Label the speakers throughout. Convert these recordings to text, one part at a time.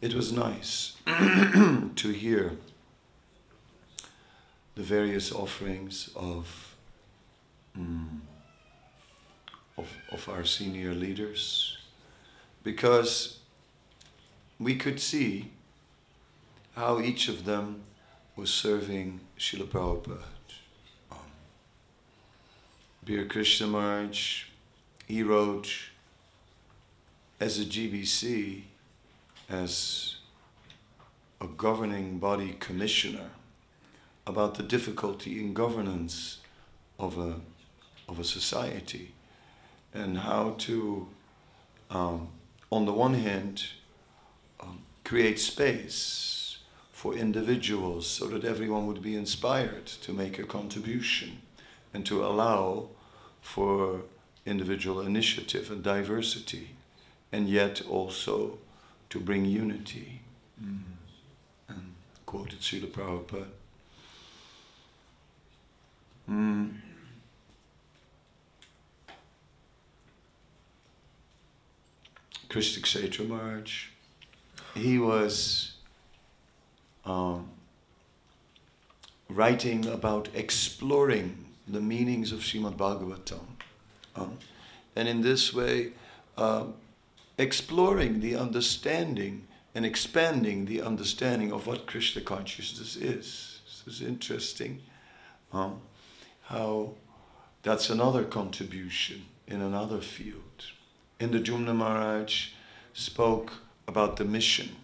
Speaker 1: it was nice to hear the various offerings of, mm, of, of our senior leaders because we could see how each of them was serving Srila Prabhupada. Um, Bir Krishna Maharaj, he wrote as a GBC, as a governing body commissioner, about the difficulty in governance of a, of a society and how to, um, on the one hand, um, create space for individuals so that everyone would be inspired to make a contribution and to allow for individual initiative and diversity, and yet also to bring unity. Mm. And quoted Srila Prabhupada. Mm. Krishna Kshetra Maharaj, he was um, writing about exploring the meanings of Srimad Bhagavatam. Um, and in this way, uh, exploring the understanding and expanding the understanding of what Krishna consciousness is. This is interesting um, how that's another contribution in another field. Indradyumna Maharaj spoke about the mission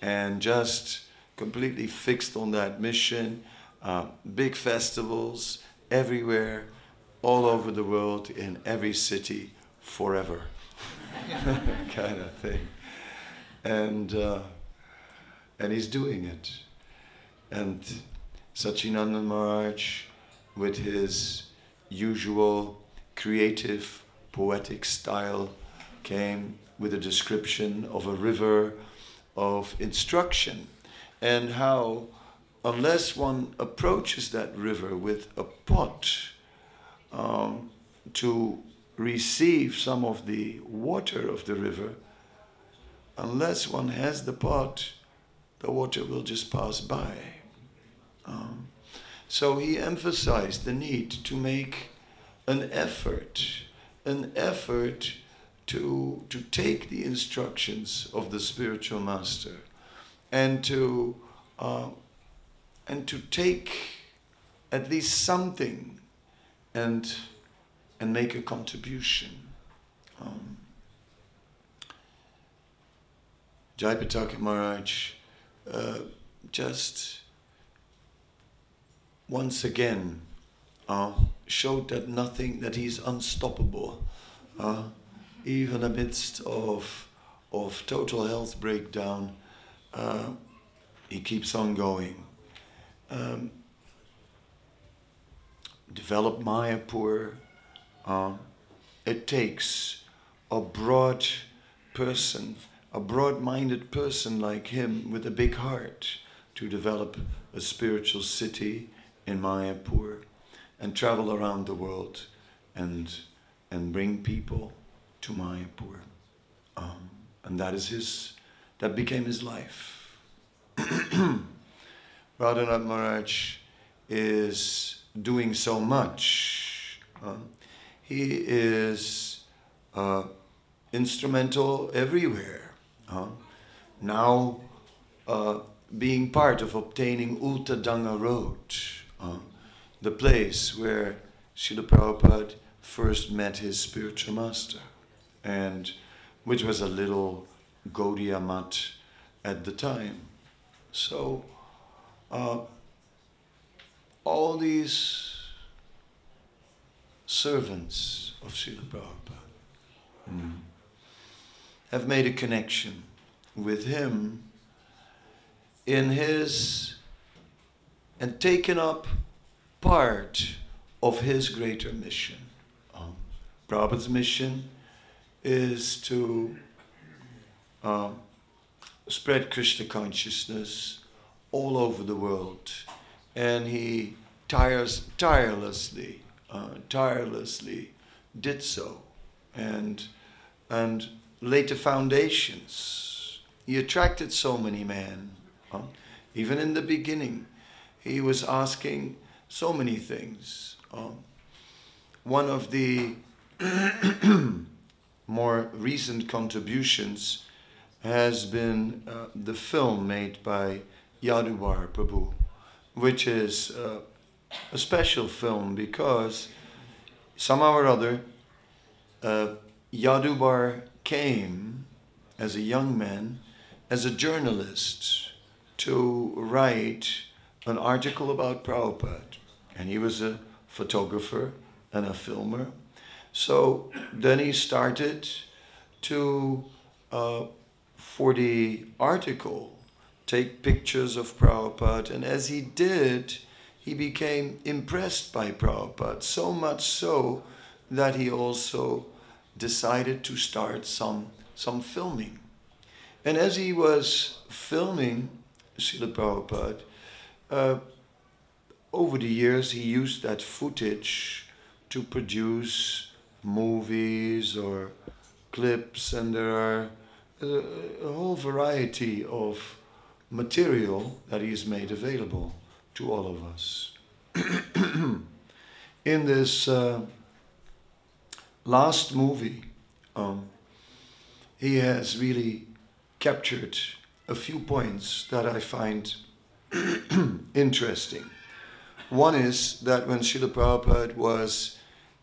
Speaker 1: and just completely fixed on that mission. Uh, big festivals everywhere, all over the world, in every city, forever. kind of thing. And, uh, and he's doing it. And Sachinandan Maharaj, with his usual creative, poetic style, came with a description of a river of instruction and how, unless one approaches that river with a pot um, to receive some of the water of the river, unless one has the pot, the water will just pass by. Um, so he emphasized the need to make an effort, an effort to, to take the instructions of the spiritual master and to, uh, and to take at least something and and make a contribution. Um, Jayapataka Maharaj uh, just once again uh, showed that nothing, that he's unstoppable, uh, even amidst of, of total health breakdown, uh, he keeps on going. Um, developed Mayapur, uh, it takes a broad person, a broad minded person like him with a big heart to develop a spiritual city in Mayapur and travel around the world and, and bring people to Mayapur. Um, and that is his, that became his life. Radhanath Maharaj is doing so much. Um, he is uh, instrumental everywhere. Uh, now, uh, being part of obtaining Ultadanga Road, the place where Srila Prabhupada first met his spiritual master, and which was a little Gaudiya Math at the time. So, uh, all these servants of Srila Prabhupada mm. have made a connection with him in his and taken up part of his greater mission. Um, Prabhupada's mission is to uh, spread Krishna consciousness all over the world, and he tires tirelessly uh, tirelessly did so and, and laid the foundations he attracted so many men. Even in the beginning, he was asking so many things. One of the more recent contributions has been uh, the film made by Yadubar Prabhu, which is uh, a special film because somehow or other uh, Yadubar came as a young man as a journalist to write an article about Prabhupada. And he was a photographer and a filmer. So then he started to, uh, for the article, take pictures of Prabhupada. And as he did, he became impressed by Prabhupada, so much so that he also decided to start some, some filming. And as he was filming Srila Prabhupada, uh, over the years he used that footage to produce movies or clips, and there are a, a whole variety of material that he's made available to all of us. In this uh, last movie, um, he has really captured a few points that I find interesting. One is that when Srila Prabhupada was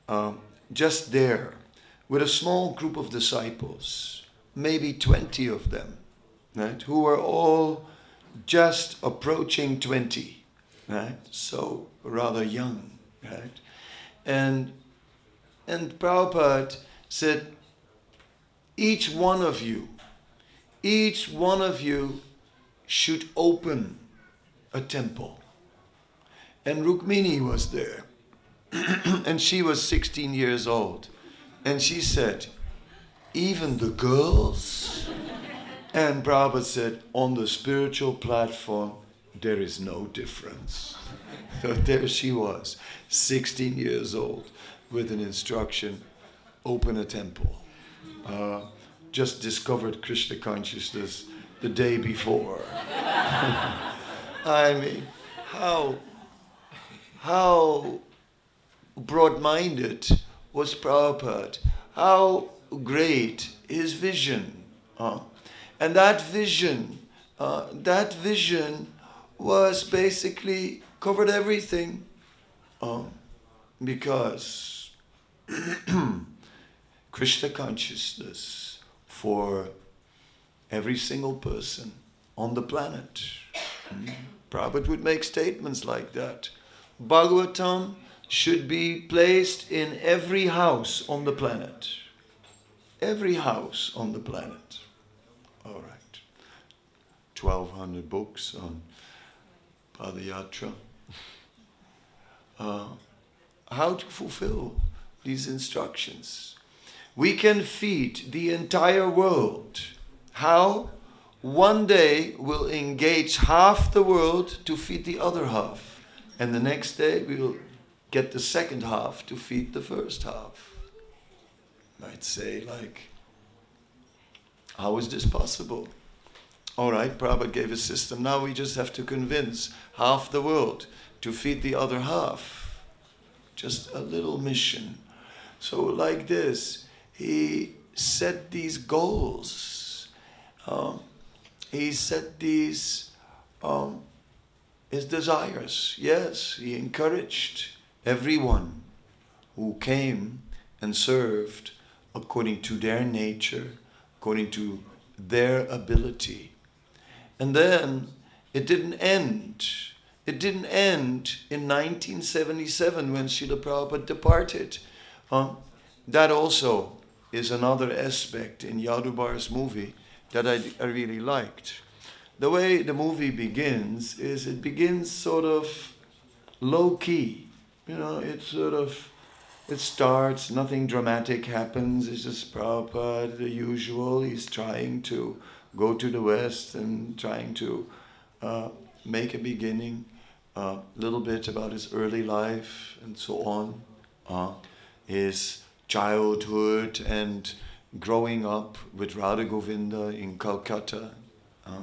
Speaker 1: uh, just there with a small group of disciples, maybe 20 of them, right, who were all just approaching 20, right, so rather young, right, and and Prabhupada said, each one of you, each one of you should open a temple. And Rukmini was there. and she was 16 years old. And she said, even the girls? And Prabhupada said, on the spiritual platform, there is no difference. So there she was, 16 years old with an instruction open a temple. Uh, just discovered Krishna consciousness the day before. I mean, how, how broad minded was Prabhupada? How great his vision. Uh, and that vision, uh, that vision was basically covered everything. Um, because Krishna consciousness for every single person on the planet. Mm. Prabhupada would make statements like that. Bhagavatam should be placed in every house on the planet. Every house on the planet. All right. 1200 books on Padayatra. Uh, how to fulfill these instructions. We can feed the entire world. How? One day we'll engage half the world to feed the other half, and the next day we'll get the second half to feed the first half. Might say, like, how is this possible? All right, Prabhupada gave a system. Now we just have to convince half the world to feed the other half. Just a little mission so, like this, he set these goals. Um, he set these um, his desires. Yes, he encouraged everyone who came and served according to their nature, according to their ability. And then it didn't end. It didn't end in 1977 when Srila Prabhupada departed. Um, that also is another aspect in Yadubar's movie that I, I really liked. The way the movie begins is it begins sort of low key. You know, it sort of it starts, nothing dramatic happens, it's just Prabhupada, the usual. He's trying to go to the West and trying to uh, make a beginning, a uh, little bit about his early life and so on. Uh, his childhood and growing up with Radha Govinda in Calcutta, Uh,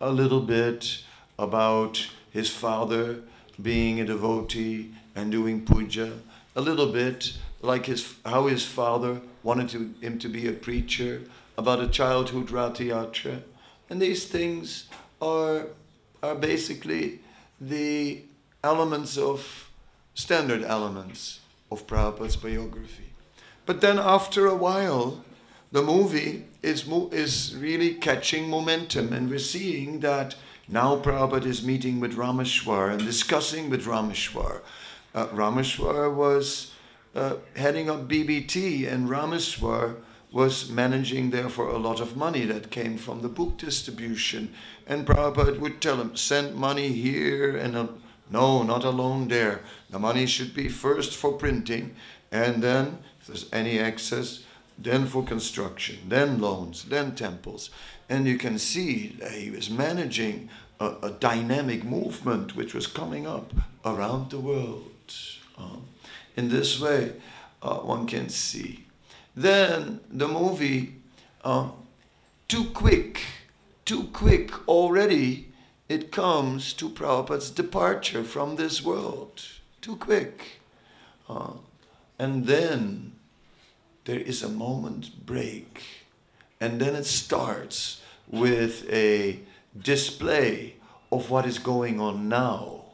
Speaker 1: a little bit about his father being a devotee and doing puja. A little bit like his how his father wanted to, him to be a preacher, about a childhood Rathayatra. And these things are, are basically the elements of, standard elements of Prabhupada's biography. But then after a while, the movie is, is really catching momentum, and we're seeing that now Prabhupada is meeting with Rameshwar and discussing with Rameshwar. Uh, Rameshwar was uh, heading up BBT, and Rameshwar was managing therefore a lot of money that came from the book distribution. And Prabhupada would tell him, send money here and uh, no, not alone there. The money should be first for printing, and then, if there's any excess, then for construction, then loans, then temples. And you can see that he was managing a, a dynamic movement which was coming up around the world. Um, in this way, uh, one can see. Then the movie, uh, too quick, too quick already, it comes to Prabhupada's departure from this world. Too quick. Uh, and then there is a moment break. And then it starts with a display of what is going on now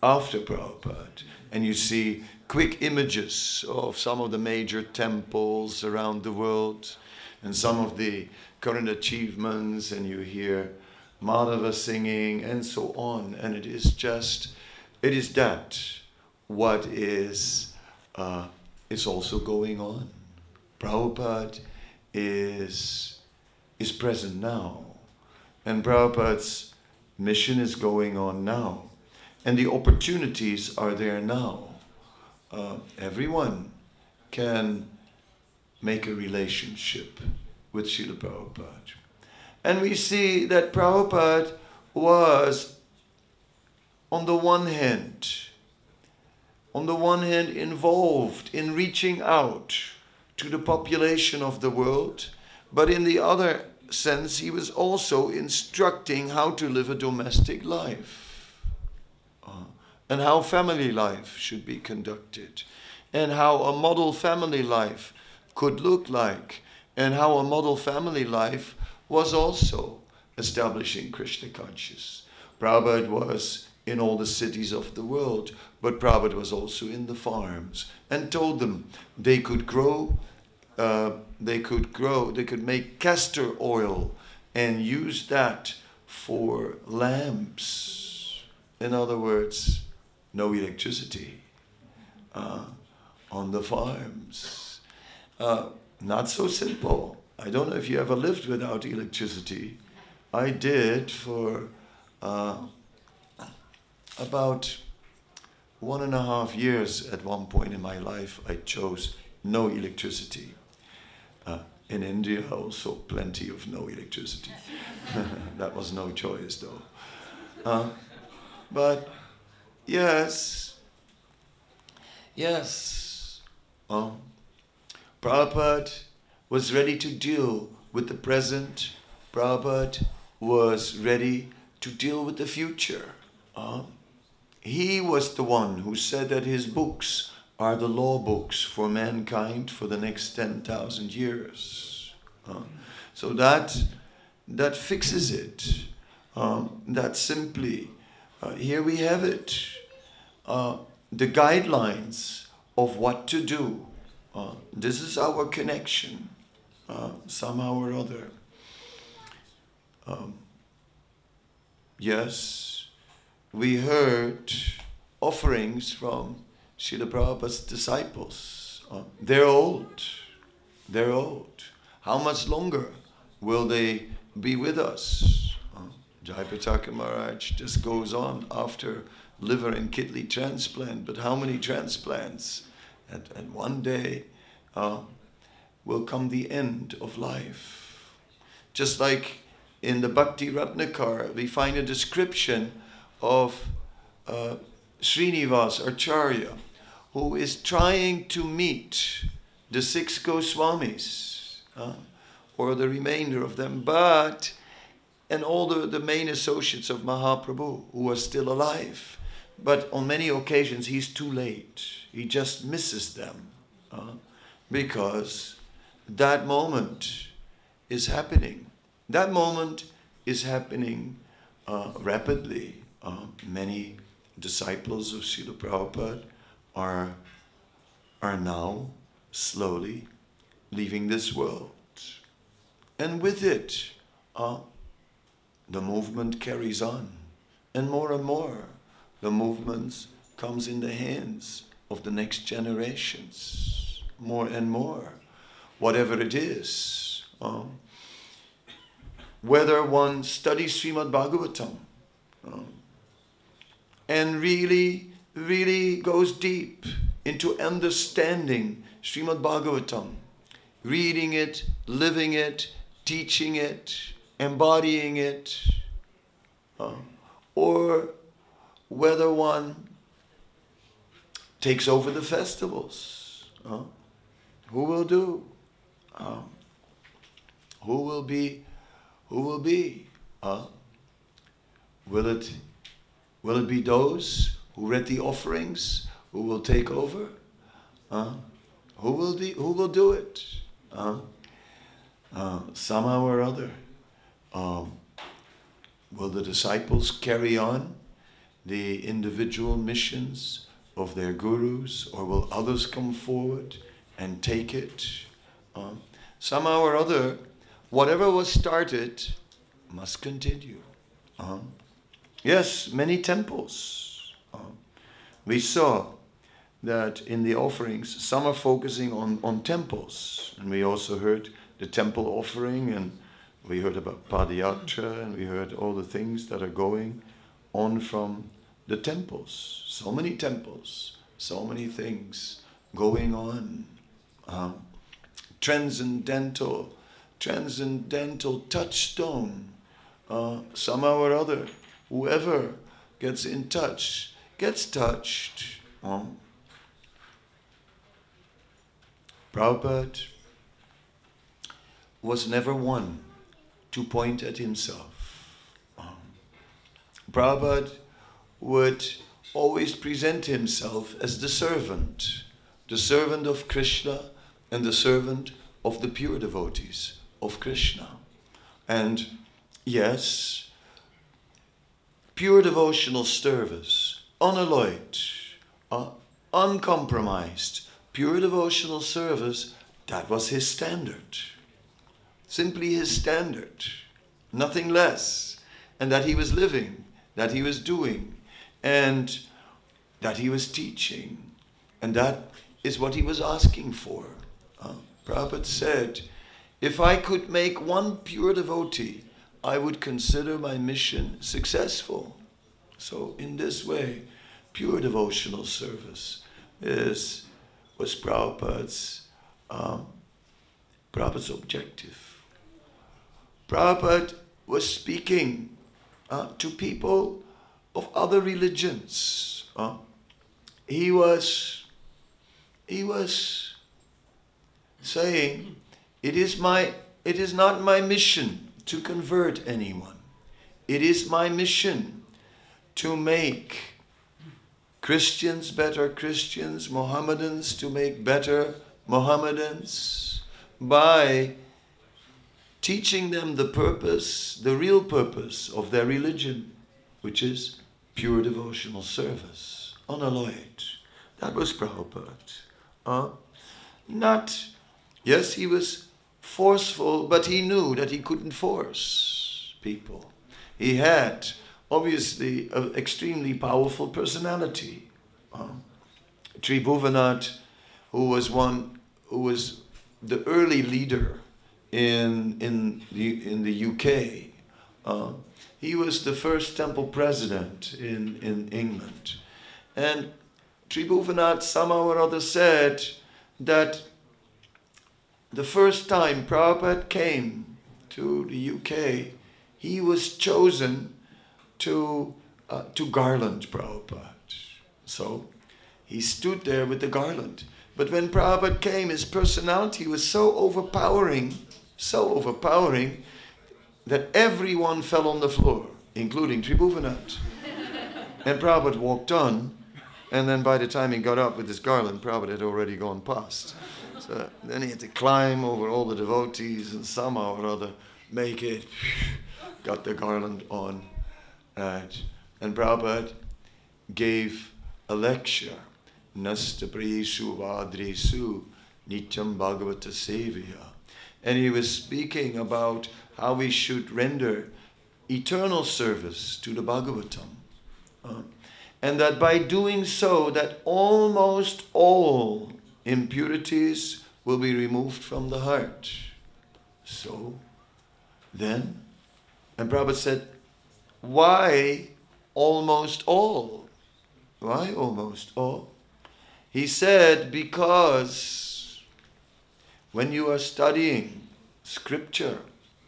Speaker 1: after Prabhupada. And you see quick images of some of the major temples around the world and some of the current achievements, and you hear Madhava singing and so on. And it is just, it is that what is, uh, is also going on. Prabhupada is, is present now. And Prabhupada's mission is going on now. And the opportunities are there now. Uh, everyone can make a relationship with Srila Prabhupada. And we see that Prabhupada was, on the one hand, on the one hand, involved in reaching out to the population of the world, but in the other sense, he was also instructing how to live a domestic life and how family life should be conducted and how a model family life could look like and how a model family life was also establishing Krishna consciousness. Prabhupada was in all the cities of the world, but Prabhupada was also in the farms and told them they could grow uh, they could grow, they could make castor oil and use that for lamps. In other words, no electricity uh, on the farms. Uh, not so simple. I don't know if you ever lived without electricity. I did for uh, about one and a half years at one point in my life. I chose no electricity. Uh, in India, also plenty of no electricity. that was no choice, though. Uh, but yes, yes, um, Prabhupada was ready to deal with the present. Prabhupada was ready to deal with the future. Uh, he was the one who said that his books are the law books for mankind for the next 10,000 years. Uh, so that, that fixes it. Um, that simply, uh, here we have it. Uh, the guidelines of what to do. Uh, this is our connection, uh, somehow or other. Um, yes, we heard offerings from Srila Prabhupada's disciples. Uh, they're old. They're old. How much longer will they be with us? Uh, Jayapataka Maharaj just goes on after liver and kidney transplant, but how many transplants? And, and one day uh, will come the end of life. Just like in the Bhakti Ratnakar, we find a description of uh, Srinivas Acharya who is trying to meet the six Goswamis uh, or the remainder of them, but and all the, the main associates of Mahaprabhu who are still alive. But on many occasions, he's too late. He just misses them uh, because that moment is happening. That moment is happening uh, rapidly. Uh, many disciples of Srila Prabhupada are, are now slowly leaving this world. And with it, uh, the movement carries on. And more and more, the movement comes in the hands of the next generations. More and more. Whatever it is. Um, whether one studies Srimad Bhagavatam um, and really, really goes deep into understanding Srimad Bhagavatam, reading it, living it, teaching it, embodying it, uh, or whether one takes over the festivals. Uh, who will do? Uh, who will be? Who will be? Uh, will it? Will it be those who read the offerings who will take over? Uh, who will do? Who will do it? Uh, uh, somehow or other. Um, will the disciples carry on the individual missions of their gurus, or will others come forward and take it? Um, somehow or other, whatever was started must continue. Um, yes, many temples. Um, we saw that in the offerings, some are focusing on, on temples, and we also heard the temple offering and we heard about Padayatra and we heard all the things that are going on from the temples. So many temples, so many things going on. Um, transcendental, transcendental touchstone. Uh, somehow or other, whoever gets in touch gets touched. Um, Prabhupada was never one to point at himself. Um, Prabhupada would always present himself as the servant, the servant of Krishna and the servant of the pure devotees of Krishna. And yes, pure devotional service, unalloyed, uh, uncompromised, pure devotional service, that was his standard simply his standard, nothing less, and that he was living, that he was doing, and that he was teaching. And that is what he was asking for. Uh, Prabhupada said, if I could make one pure devotee, I would consider my mission successful. So in this way, pure devotional service is was Prabhupada's um, Prabhupada's objective. Prabhupada was speaking uh, to people of other religions. Uh, he was he was saying, it is my it is not my mission to convert anyone. It is my mission to make Christians better Christians, Mohammedans to make better Mohammedans by teaching them the purpose, the real purpose of their religion, which is pure devotional service, unalloyed. That was Prabhupada. Uh, not, yes, he was forceful, but he knew that he couldn't force people. He had, obviously, an extremely powerful personality. Uh, Tribhuvanath, who was one, who was the early leader in in the in the UK. Uh, he was the first temple president in, in England. And Tribhuvanath somehow or other said that the first time Prabhupada came to the UK, he was chosen to, uh, to garland Prabhupada. So he stood there with the garland. But when Prabhupada came, his personality was so overpowering so overpowering that everyone fell on the floor, including Tribhuvanath. and Prabhupada walked on, and then by the time he got up with his garland, Prabhupada had already gone past. So then he had to climb over all the devotees and somehow or other make it, got the garland on. Right. And Prabhupada gave a lecture, Nastaprisu Vadresu Nityam Bhagavata Sevya. And he was speaking about how we should render eternal service to the Bhagavatam. Uh, and that by doing so, that almost all impurities will be removed from the heart. So, then, and Prabhupada said, why almost all? Why almost all? He said, because when you are studying scripture,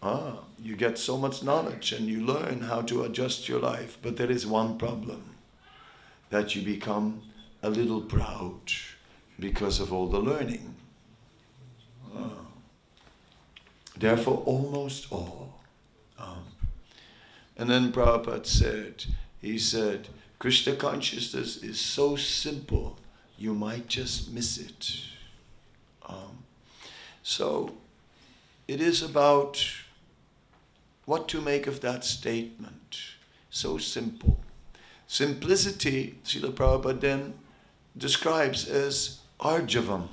Speaker 1: ah, you get so much knowledge and you learn how to adjust your life. But there is one problem that you become a little proud because of all the learning. Ah. Therefore, almost all. And then Prabhupada said, he said, Krishna consciousness is so simple, you might just miss it. Um, so, it is about what to make of that statement. So simple. Simplicity, Srila Prabhupada then describes as arjavam.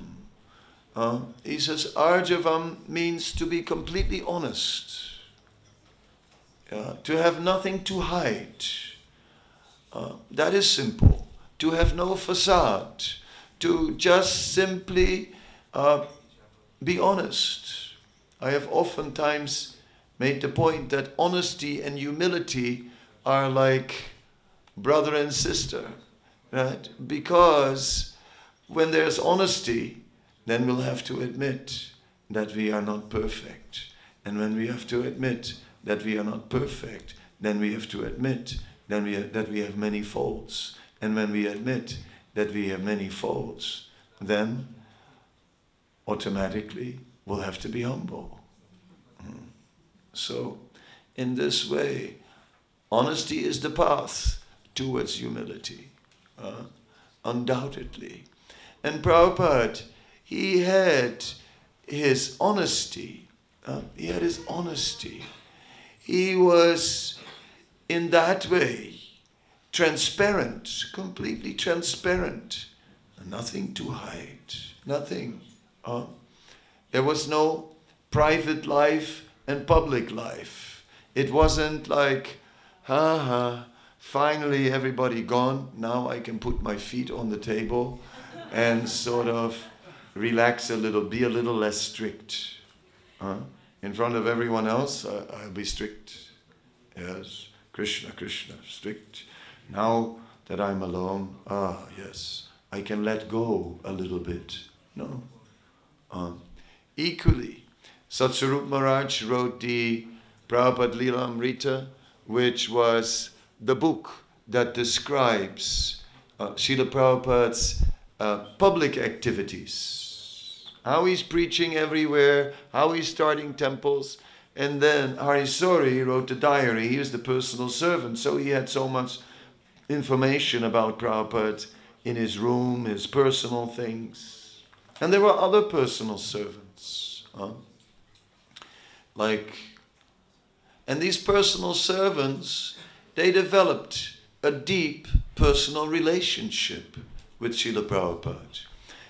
Speaker 1: Uh, he says arjavam means to be completely honest, uh, to have nothing to hide. Uh, that is simple. To have no facade, to just simply uh, be honest. I have oftentimes made the point that honesty and humility are like brother and sister, right? Because when there's honesty, then we'll have to admit that we are not perfect. And when we have to admit that we are not perfect, then we have to admit then we that we have many faults. And when we admit that we have many faults, then automatically we'll have to be humble. Hmm. So, in this way, honesty is the path towards humility, uh, undoubtedly. And Prabhupada, he had his honesty. Uh, he had his honesty. He was, in that way, transparent, completely transparent. Nothing to hide, nothing. Uh, there was no private life and public life. It wasn't like, ha ha, finally everybody gone, now I can put my feet on the table and sort of relax a little, be a little less strict. Huh? In front of everyone else, I, I'll be strict. Yes, Krishna, Krishna, strict. Now that I'm alone, ah, yes, I can let go a little bit. No. Um, equally, Satsvarup Maharaj wrote the Prabhupada Lila Amrita, which was the book that describes uh, Srila Prabhupada's uh, public activities. How he's preaching everywhere, how he's starting temples. And then Hari Sauri wrote the diary. He was the personal servant, so he had so much information about Prabhupada in his room, his personal things. And there were other personal servants. Huh? Like, and these personal servants, they developed a deep personal relationship with Srila Prabhupada.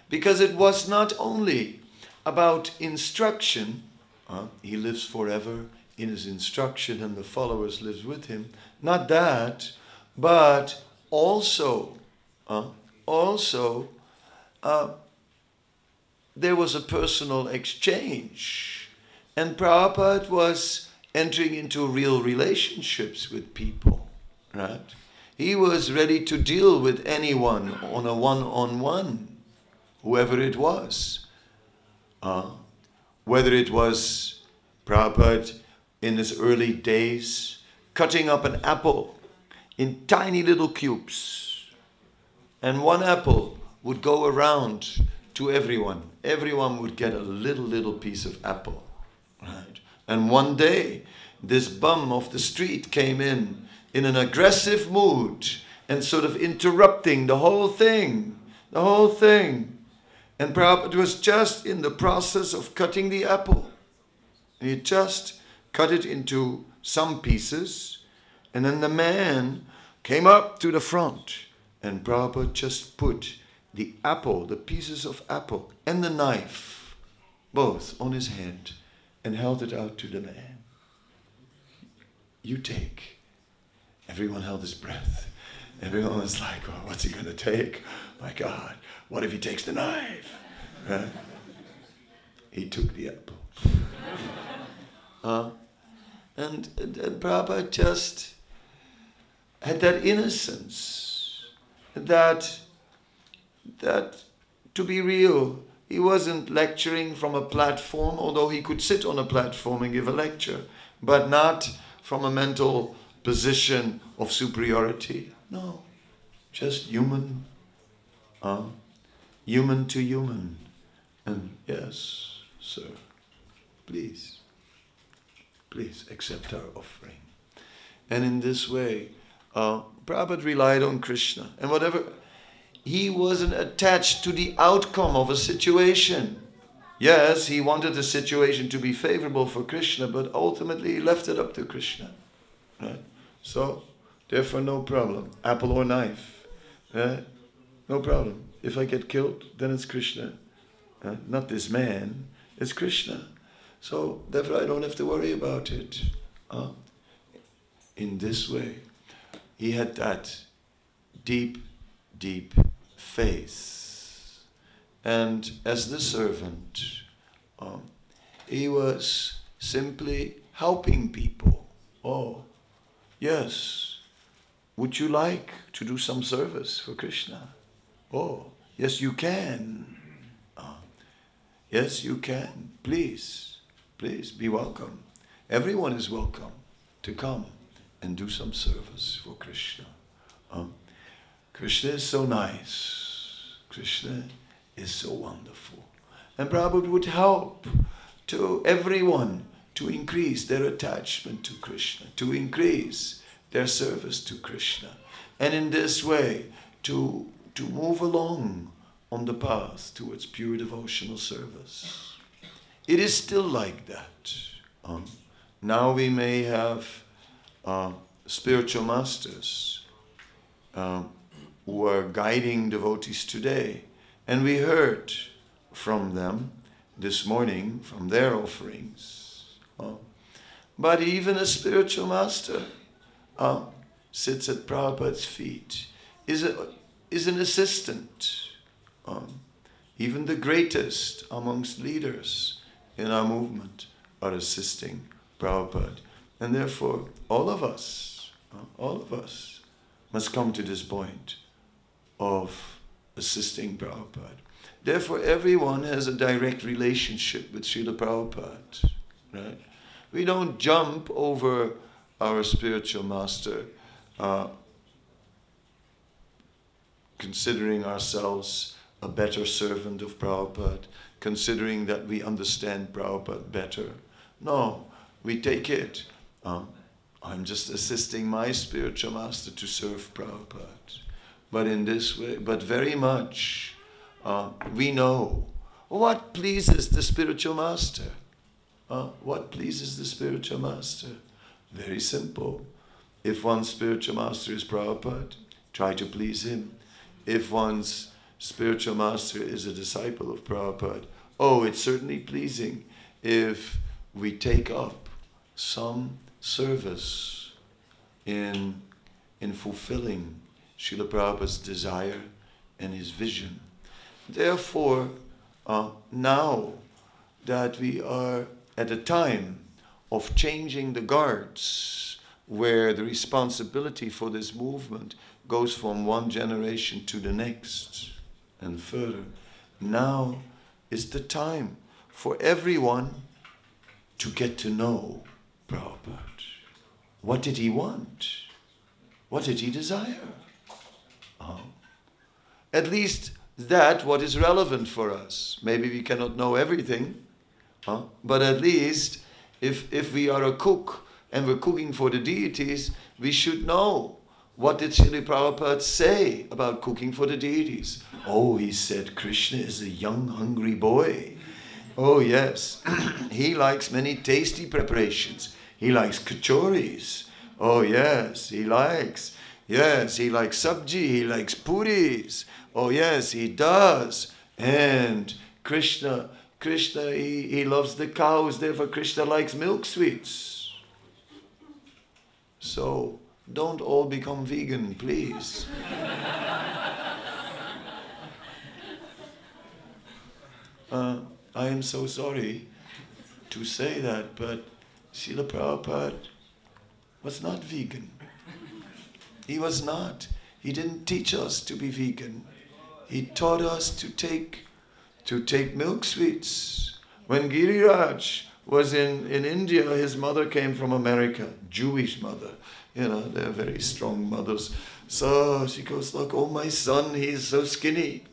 Speaker 1: Because it was not only about instruction, uh, he lives forever in his instruction and the followers lives with him, not that, but also, also, uh, there was a personal exchange. And Prabhupada was entering into real relationships with people, right? He was ready to deal with anyone on a one on one, whoever it was. Uh, whether it was Prabhupada in his early days cutting up an apple in tiny little cubes, and one apple would go around to everyone. Everyone would get a little, little piece of apple. Right? And one day, this bum off the street came in in an aggressive mood and sort of interrupting the whole thing, the whole thing. And Prabhupada was just in the process of cutting the apple. He just cut it into some pieces, and then the man came up to the front, and Prabhupada just put the apple, the pieces of apple, and the knife, both on his hand, and held it out to the man. You take. Everyone held his breath. Everyone was like, well, what's he going to take? My God, what if he takes the knife? He took the apple. uh, and, and, and Prabhupada just had that innocence, that, that to be real, he wasn't lecturing from a platform, although he could sit on a platform and give a lecture, but not from a mental position of superiority. No, just human, uh, human to human. And yes, sir, please, please accept our offering. And in this way, uh, Prabhupada relied on Krishna. And whatever, he wasn't attached to the outcome of a situation. Yes, he wanted the situation to be favorable for Krishna, but ultimately he left it up to Krishna. Right? So, therefore, no problem. Apple or knife. Right? No problem. If I get killed, then it's Krishna. Uh, not this man, it's Krishna. So, therefore, I don't have to worry about it. Uh, in this way, he had that deep, deep faith. And as the servant, um, he was simply helping people. Oh, yes. Would you like to do some service for Krishna? Oh, yes, you can. Uh, yes, you can. Please, please be welcome. Everyone is welcome to come and do some service for Krishna. Um, Krishna is so nice. Krishna is so wonderful. And Prabhupada would help to everyone to increase their attachment to Krishna, to increase their service to Krishna. And in this way, to, to move along on the path towards pure devotional service. It is still like that. Um, now we may have uh, spiritual masters uh, who are guiding devotees today. And we heard from them this morning, from their offerings. Uh, but even a spiritual master uh, sits at Prabhupada's feet, is, a, is an assistant. Um, even the greatest amongst leaders in our movement are assisting Prabhupada. And therefore, all of us, uh, all of us, must come to this point of assisting Prabhupada. Therefore, everyone has a direct relationship with Srila Prabhupada. Right? We don't jump over our spiritual master, uh, considering ourselves a better servant of Prabhupada, considering that we understand Prabhupada better. No, we take it um, I'm just assisting my spiritual master to serve Prabhupada. But in this way, but very much, uh, we know what pleases the spiritual master. Uh, what pleases the spiritual master? Very simple. If one's spiritual master is Prabhupada, try to please him. If one's spiritual master is a disciple of Prabhupada, oh, it's certainly pleasing if we take up some service in, in fulfilling Srila Prabhupada's desire and his vision. Therefore, uh, now that we are at a time of changing the guards, where the responsibility for this movement goes from one generation to the next and further, now is the time for everyone to get to know Prabhupada. What did he want? What did he desire? Oh. At least that what is relevant for us. Maybe we cannot know everything, huh? but at least if, if we are a cook and we're cooking for the deities, we should know what did Srila Prabhupada say about cooking for the deities. Oh, he said Krishna is a young, hungry boy. Oh, yes. he likes many tasty preparations. He likes kachoris. Oh, yes, he likes. Yes, he likes sabji. He likes puris. Oh, yes, he does. And Krishna, Krishna, he, he loves the cows, therefore Krishna likes milk sweets. So don't all become vegan, please. uh, I am so sorry to say that, but Srila Prabhupada was not vegan. He was not. He didn't teach us to be vegan. He taught us to take to take milk sweets. When Giriraj was in, in India, his mother came from America, Jewish mother. You know, they're very strong mothers. So she goes, Look, oh my son, he's so skinny.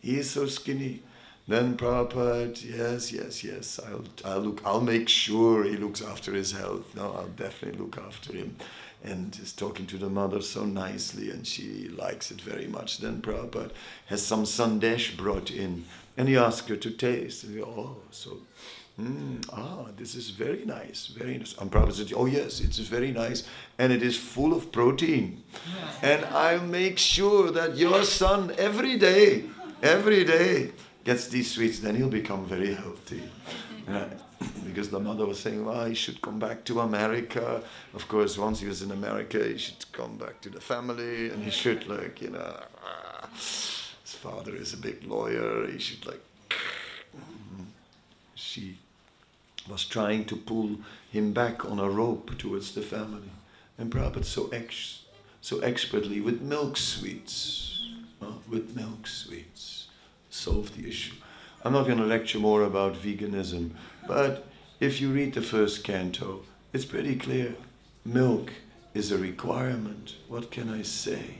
Speaker 1: He's so skinny. Then Prabhupada, yes, yes, yes, I'll, I'll look, I'll make sure he looks after his health. No, I'll definitely look after him. And is talking to the mother so nicely, and she likes it very much. Then Prabhupada has some sandesh brought in, and he asks her to taste. And oh, so, mm, ah, this is very nice, very nice. And Prabhupada said, oh yes, it's very nice, and it is full of protein. And I make sure that your son every day, every day, gets these sweets, then he'll become very healthy. Right? Because the mother was saying, well, he should come back to America. Of course, once he was in America, he should come back to the family and he should, like, you know, ah, his father is a big lawyer. He should, like, she was trying to pull him back on a rope towards the family. And Prabhupada so, ex- so expertly with milk sweets, uh, with milk sweets solve the issue. I'm not going to lecture more about veganism, but if you read the first canto, it's pretty clear. Milk is a requirement. What can I say?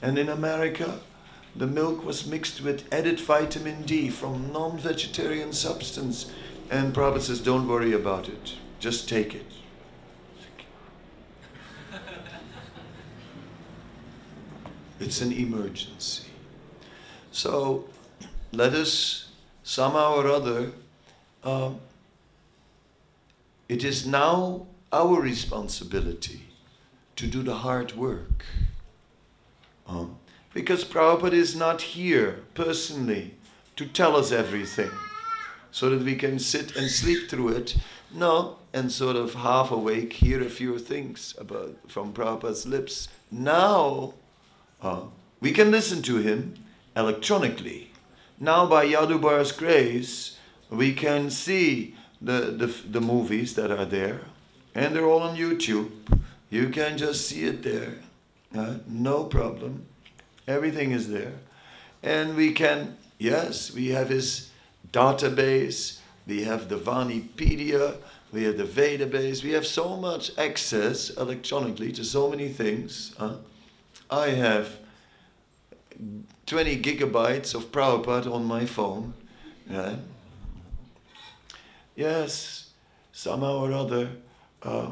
Speaker 1: And in America, the milk was mixed with added vitamin D from non vegetarian substance. And Prabhupada says, Don't worry about it, just take it. It's an emergency. So let us somehow or other, uh, it is now our responsibility to do the hard work. Uh, because Prabhupada is not here personally to tell us everything so that we can sit and sleep through it. No, and sort of half awake hear a few things about from Prabhupada's lips. Now uh, we can listen to him electronically now by Yadubar's grace, we can see the, the, the movies that are there, and they're all on YouTube. You can just see it there. Uh, no problem. Everything is there. And we can, yes, we have his database, we have the Vanipedia, we have the Vedabase, we have so much access electronically to so many things. I have 20 gigabytes of Prabhupada on my phone. Yes, somehow or other, uh,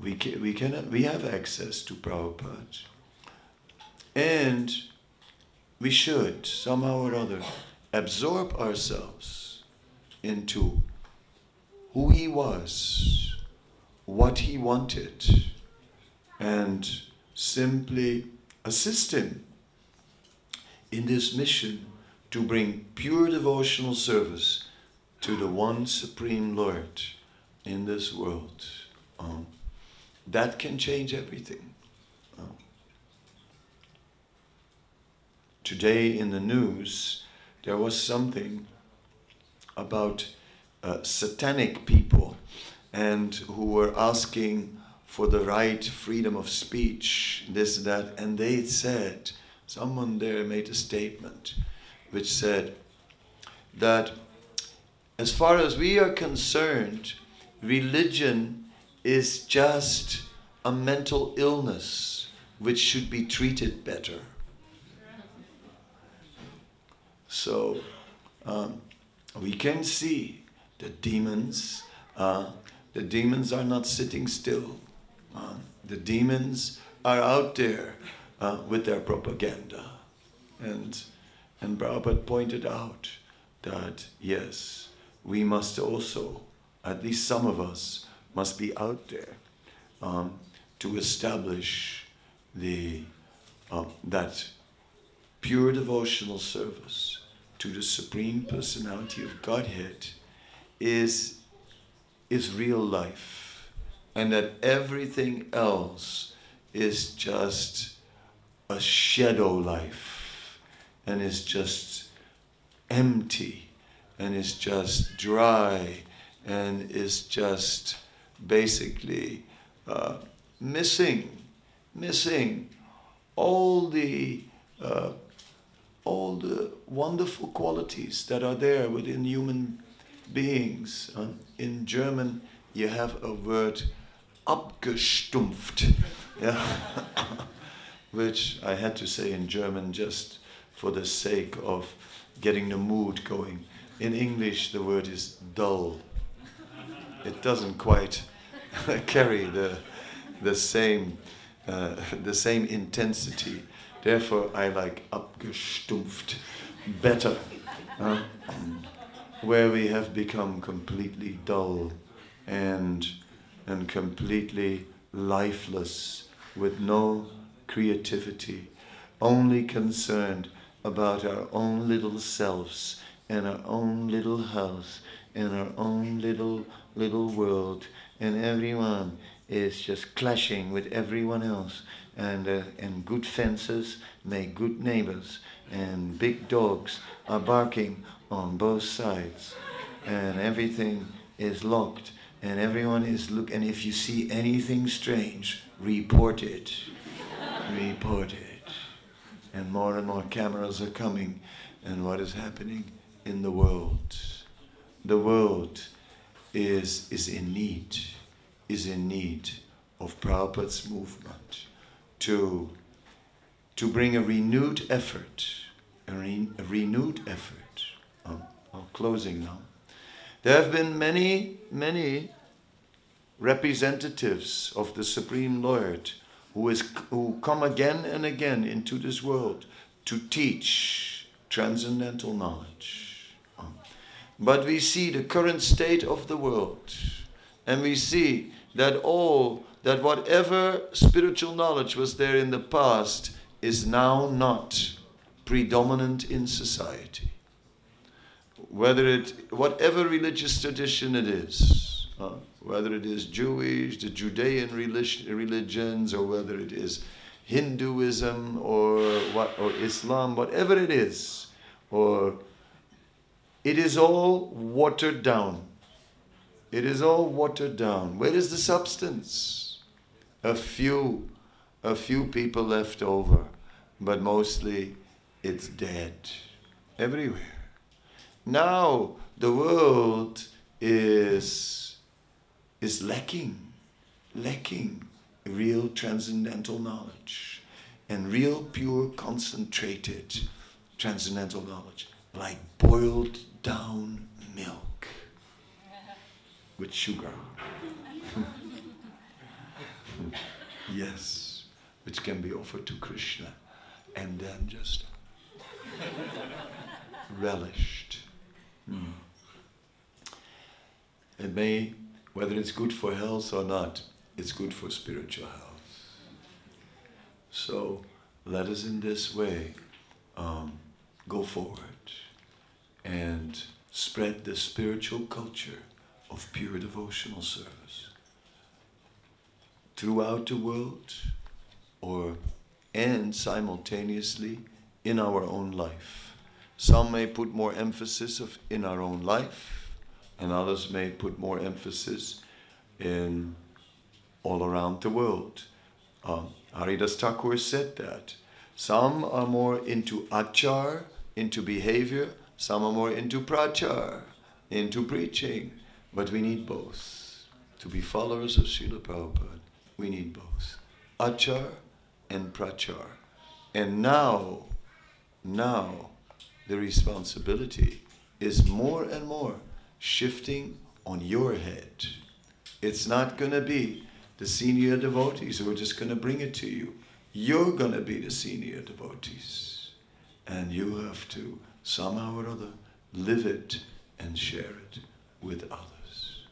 Speaker 1: we, can, we, can, we have access to Prabhupada. And we should, somehow or other, absorb ourselves into who he was, what he wanted, and simply assist him in this mission to bring pure devotional service to the one supreme Lord in this world. Um, that can change everything. Um, today in the news, there was something about uh, satanic people and who were asking for the right freedom of speech, this, and that, and they said, someone there made a statement which said that as far as we are concerned, religion is just a mental illness which should be treated better. So um, we can see the demons, uh, the demons are not sitting still. Uh, the demons are out there uh, with their propaganda. And, and Prabhupada pointed out that yes, we must also, at least some of us, must be out there um, to establish the, uh, that pure devotional service to the Supreme Personality of Godhead is, is real life. And that everything else is just a shadow life and is just empty and is just dry and is just basically uh, missing, missing all the uh, all the wonderful qualities that are there within human beings. In German, you have a word abgestumpft, yeah, which I had to say in German just for the sake of getting the mood going. In English, the word is dull. It doesn't quite carry the, the, same, uh, the same intensity. Therefore, I like abgestumpft better, uh, where we have become completely dull and, and completely lifeless with no creativity, only concerned about our own little selves and our own little house and our own little little world and everyone is just clashing with everyone else and uh, and good fences make good neighbors and big dogs are barking on both sides and everything is locked and everyone is look and if you see anything strange report it report it and more and more cameras are coming. And what is happening in the world? The world is, is in need, is in need of Prabhupada's movement to, to bring a renewed effort, a, re, a renewed effort. I'm, I'm closing now. There have been many, many representatives of the Supreme Lord who, is, who come again and again into this world to teach transcendental knowledge. But we see the current state of the world, and we see that all, that whatever spiritual knowledge was there in the past is now not predominant in society. Whether it, whatever religious tradition it is, uh, whether it is Jewish, the Judean religions, or whether it is Hinduism or what or Islam, whatever it is, or it is all watered down. It is all watered down. Where is the substance? A few, a few people left over, but mostly it's dead everywhere. Now the world is is lacking, lacking real transcendental knowledge and real pure concentrated transcendental knowledge, like boiled down milk with sugar. yes, which can be offered to Krishna and then just relished. Mm. It may whether it's good for health or not, it's good for spiritual health. So let us in this way um, go forward and spread the spiritual culture of pure devotional service throughout the world or and simultaneously in our own life. Some may put more emphasis of in our own life and others may put more emphasis in all around the world. Um, Haridas Thakur said that. Some are more into achar, into behavior, some are more into prachar, into preaching, but we need both. To be followers of Srila Prabhupada, we need both. Achar and prachar. And now, now, the responsibility is more and more shifting on your head. It's not going to be the senior devotees who are just going to bring it to you. You're going to be the senior devotees. And you have to, somehow or other, live it and share it with others.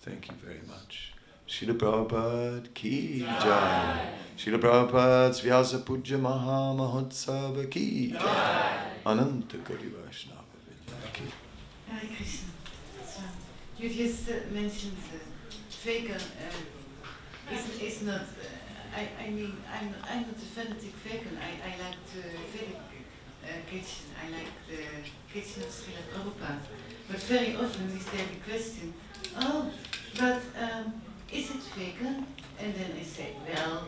Speaker 1: Thank you very much. Srila Prabhupada ki jai. Srila Prabhupada's Vyasa Puja Maha Mahotsava ki jai. Ananta Koti Vaishnava ki.
Speaker 2: Hare Krishna. You just uh, mentioned uh, vegan uh, is, is not, uh, I, I mean, I'm, I'm not a fanatic vegan. I, I like the Vedic uh, kitchen. I like the kitchen of Srila Prabhupada. But very often we get the question, oh, but um, is it vegan? And then I say, well,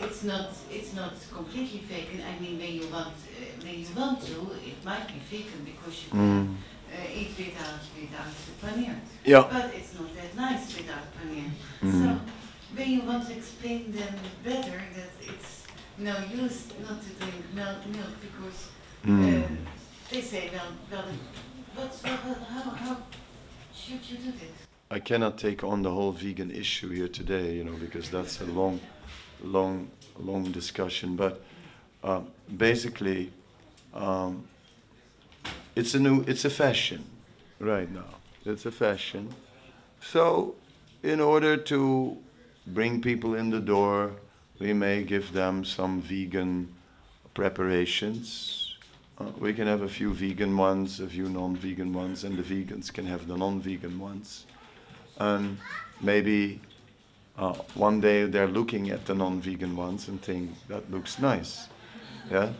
Speaker 2: it's not, it's not completely vegan. I mean, when you want, uh, when you want to, it might be vegan because you can
Speaker 1: Mm.
Speaker 2: uh, eat without, without the paneer.
Speaker 1: Yeah.
Speaker 2: But it's not that nice without paneer.
Speaker 1: Mm.
Speaker 2: So when you want to explain them better that it's no use not to drink milk, milk because uh,
Speaker 1: Mm.
Speaker 2: they say, well, well, what's, what, how, how should you do this?
Speaker 1: I cannot take on the whole vegan issue here today, you know, because that's a long, long, long discussion. But uh, basically, um, it's a new, it's a fashion right now. It's a fashion. So, in order to bring people in the door, we may give them some vegan preparations. We can have a few vegan ones, a few non-vegan ones, and the vegans can have the non-vegan ones. And maybe uh, one day they're looking at the non-vegan ones and think that looks nice. Yeah?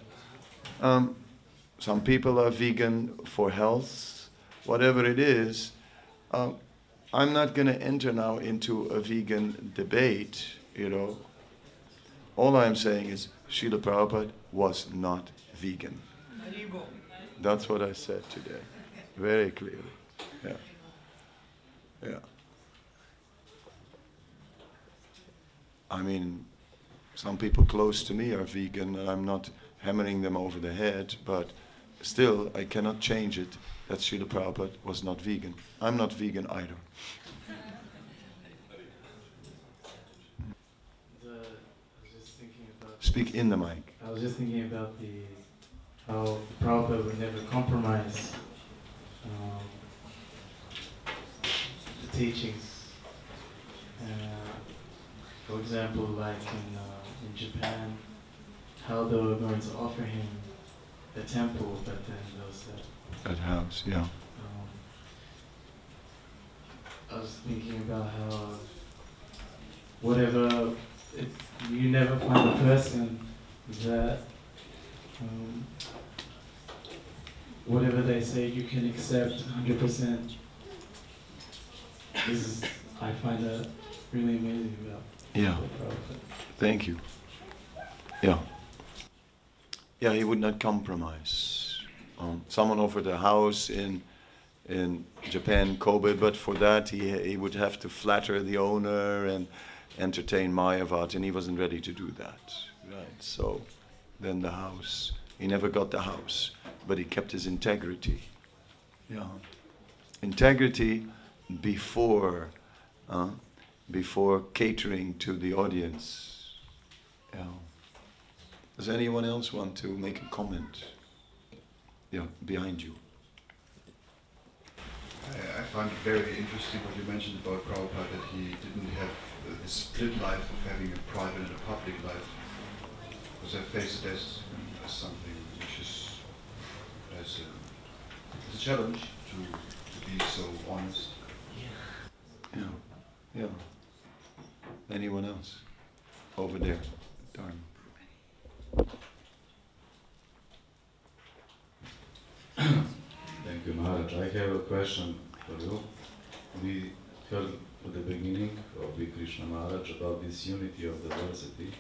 Speaker 1: Um, some people are vegan for health whatever it is. Uh, i'm not going to enter now into a vegan debate you know. All i'm saying is Srila Prabhupada was not vegan that's what i said today very clearly yeah yeah I mean, some people close to me are vegan, and I'm not hammering them over the head, but still, I cannot change it that Srila Prabhupada was not vegan. I'm not vegan either.
Speaker 3: The, I was just thinking about.
Speaker 1: Speak in the mic.
Speaker 3: I was just thinking about the how Prabhupada would never compromise um, the teachings. Uh, for example, like in uh, in Japan, how they were going to offer him the temple, but then was that
Speaker 1: That house, yeah.
Speaker 3: um, I was thinking about how whatever it, you never find a person that um, whatever they say you can accept 100%. This is I find that really amazing about
Speaker 1: Yeah. Thank you. Yeah. Yeah, he would not compromise. Um, someone offered a house in in Japan, Kobe, but for that he he would have to flatter the owner and entertain Mayavad, and he wasn't ready to do that. Right. So then the house, he never got the house, but he kept his integrity. Yeah. Integrity before, uh, before catering to the audience. Yeah. Does anyone else want to make a comment? Yeah, behind you.
Speaker 4: I, I find it very interesting what you mentioned about Prabhupada that he didn't have uh, this split life of having a private and a public life. Because I face it as, as something which is as a, as a challenge to, to be so honest.
Speaker 1: Yeah, yeah. Anyone else? Over there, darn.
Speaker 5: Thank you, Maharaj. I have a question for you. We heard at the beginning of the Krishna Maharaj about this unity of diversity.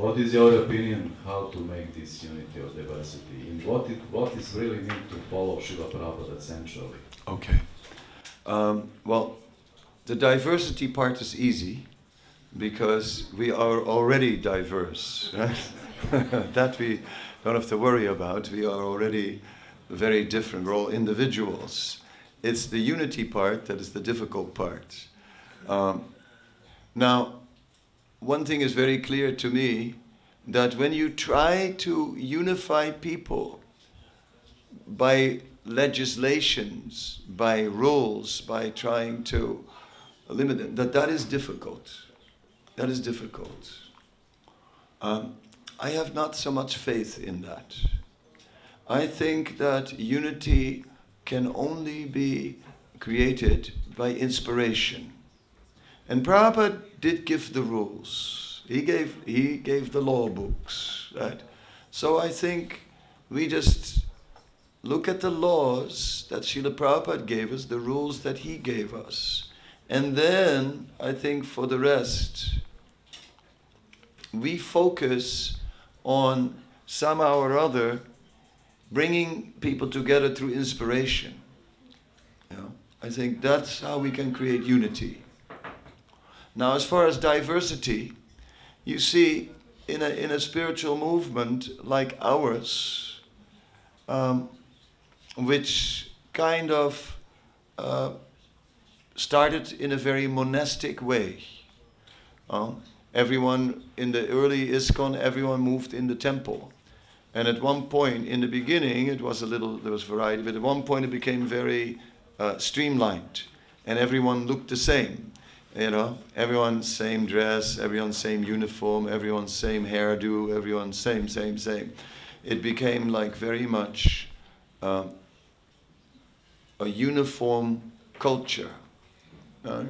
Speaker 5: What is your opinion how to make this unity of diversity? In what it, what is really need to follow Srila Prabhupada essentially?
Speaker 1: Okay. Um, well, the diversity part is easy because we are already diverse. Right? that we don't have to worry about. We are already very different. We're all individuals. It's the unity part that is the difficult part. Um, Now, one thing is very clear to me that when you try to unify people by legislations, by rules, by trying to limit them, that that is difficult. That is difficult. Um, I have not so much faith in that. I think that unity can only be created by inspiration. And Prabhupada did give the rules. He gave, he gave the law books. Right? So I think we just look at the laws that Srila Prabhupada gave us, the rules that he gave us. And then I think for the rest, we focus on somehow or other bringing people together through inspiration. You know, I think that's how we can create unity. Now, as far as diversity, you see, in a, in a spiritual movement like ours, um, which kind of uh, started in a very monastic way. Uh, everyone in the early ISKCON, everyone moved in the temple. And at one point, in the beginning, it was a little, there was variety, but at one point it became very uh, streamlined and everyone looked the same. You know, everyone same dress, everyone same uniform, everyone same hairdo, everyone same, same, same. It became like very much uh, a uniform culture. Right?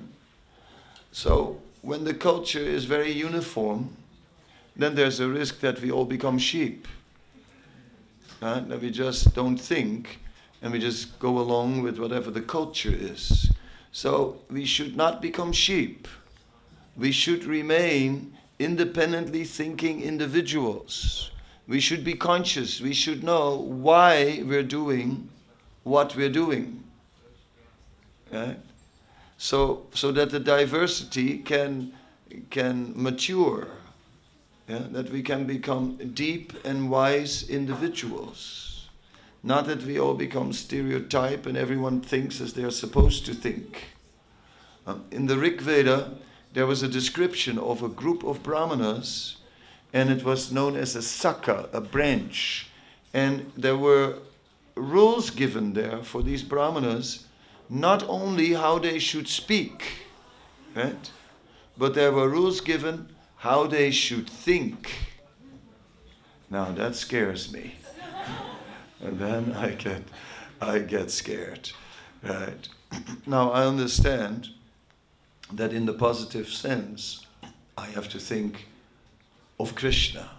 Speaker 1: So when the culture is very uniform, then there's a risk that we all become sheep. Right? That we just don't think and we just go along with whatever the culture is. So we should not become sheep. We should remain independently thinking individuals. We should be conscious. We should know why we're doing what we're doing. Right? So, so that the diversity can, can mature, yeah? that we can become deep and wise individuals. Not that we all become stereotype and everyone thinks as they are supposed to think. Um, in the Rig Veda, there was a description of a group of brahmanas, and it was known as a saka, a branch. And there were rules given there for these brahmanas, not only how they should speak, right? But there were rules given how they should think. Now that scares me. And then I get I get scared. Right. now I understand that in the positive sense I have to think of Krishna.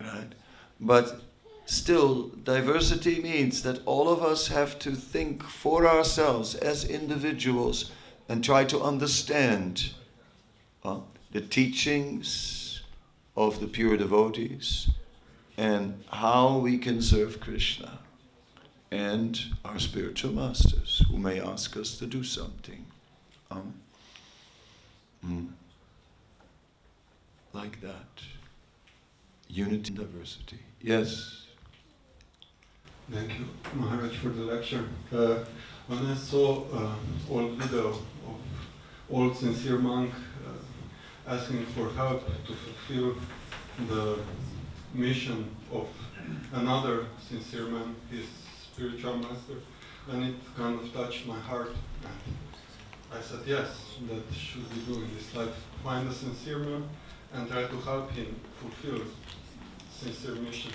Speaker 1: Right? But still, diversity means that all of us have to think for ourselves as individuals and try to understand uh, the teachings of the pure devotees and how we can serve Krishna and our spiritual masters who may ask us to do something. Um, mm, like that. Unity and diversity. Yes.
Speaker 6: Thank you, Maharaj, for the lecture. Uh, when I saw uh, old video of old sincere monk uh, asking for help to fulfill the mission of another sincere man, his spiritual master, and it kind of touched my heart. And I said, yes, that should we do in this life. Find a sincere man and try to help him fulfill sincere mission.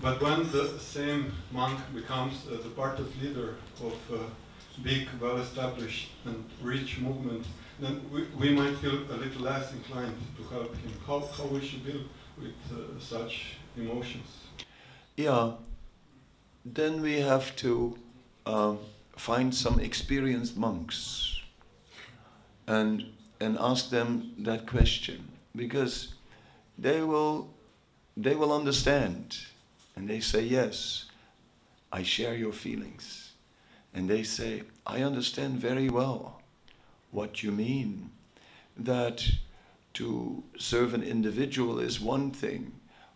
Speaker 6: But when the same monk becomes uh, the part of leader of a big, well-established and rich movement, then we, we might feel a little less inclined to help him. How, how we should deal with uh, such emotions?
Speaker 1: Yeah, then we have to uh, find some experienced monks and and ask them that question because they will they will understand and they say, Yes, I share your feelings. And they say, I understand very well what you mean. That to serve an individual is one thing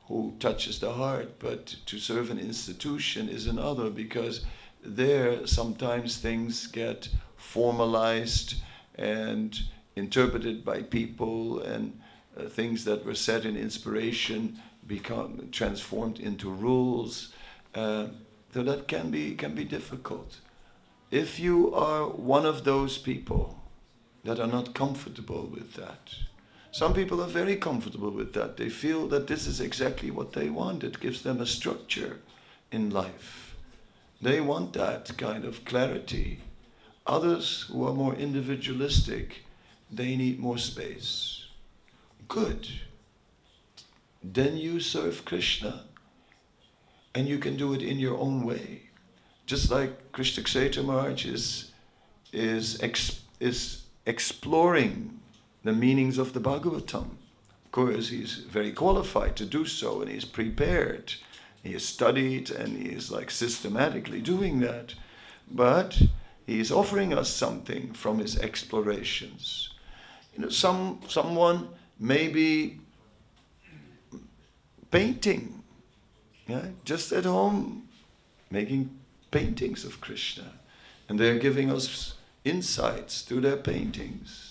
Speaker 1: who touches the heart, but to serve an institution is another because there sometimes things get formalized and interpreted by people and uh, things that were said in inspiration become transformed into rules. Uh, so that can be can be difficult. If you are one of those people that are not comfortable with that, some people are very comfortable with that. They feel that this is exactly what they want. It gives them a structure in life. They want that kind of clarity. Others who are more individualistic, they need more space. Good. Then you serve Krishna and you can do it in your own way. Just like Krishna Kshetra Maharaj is, is, is exploring the meanings of the Bhagavatam. Of course, he's very qualified to do so and he's prepared. He has studied and he is like systematically doing that. But he is offering us something from his explorations. You know, some someone may be painting, yeah, just at home, making paintings of Krishna, and they're giving us insights through their paintings.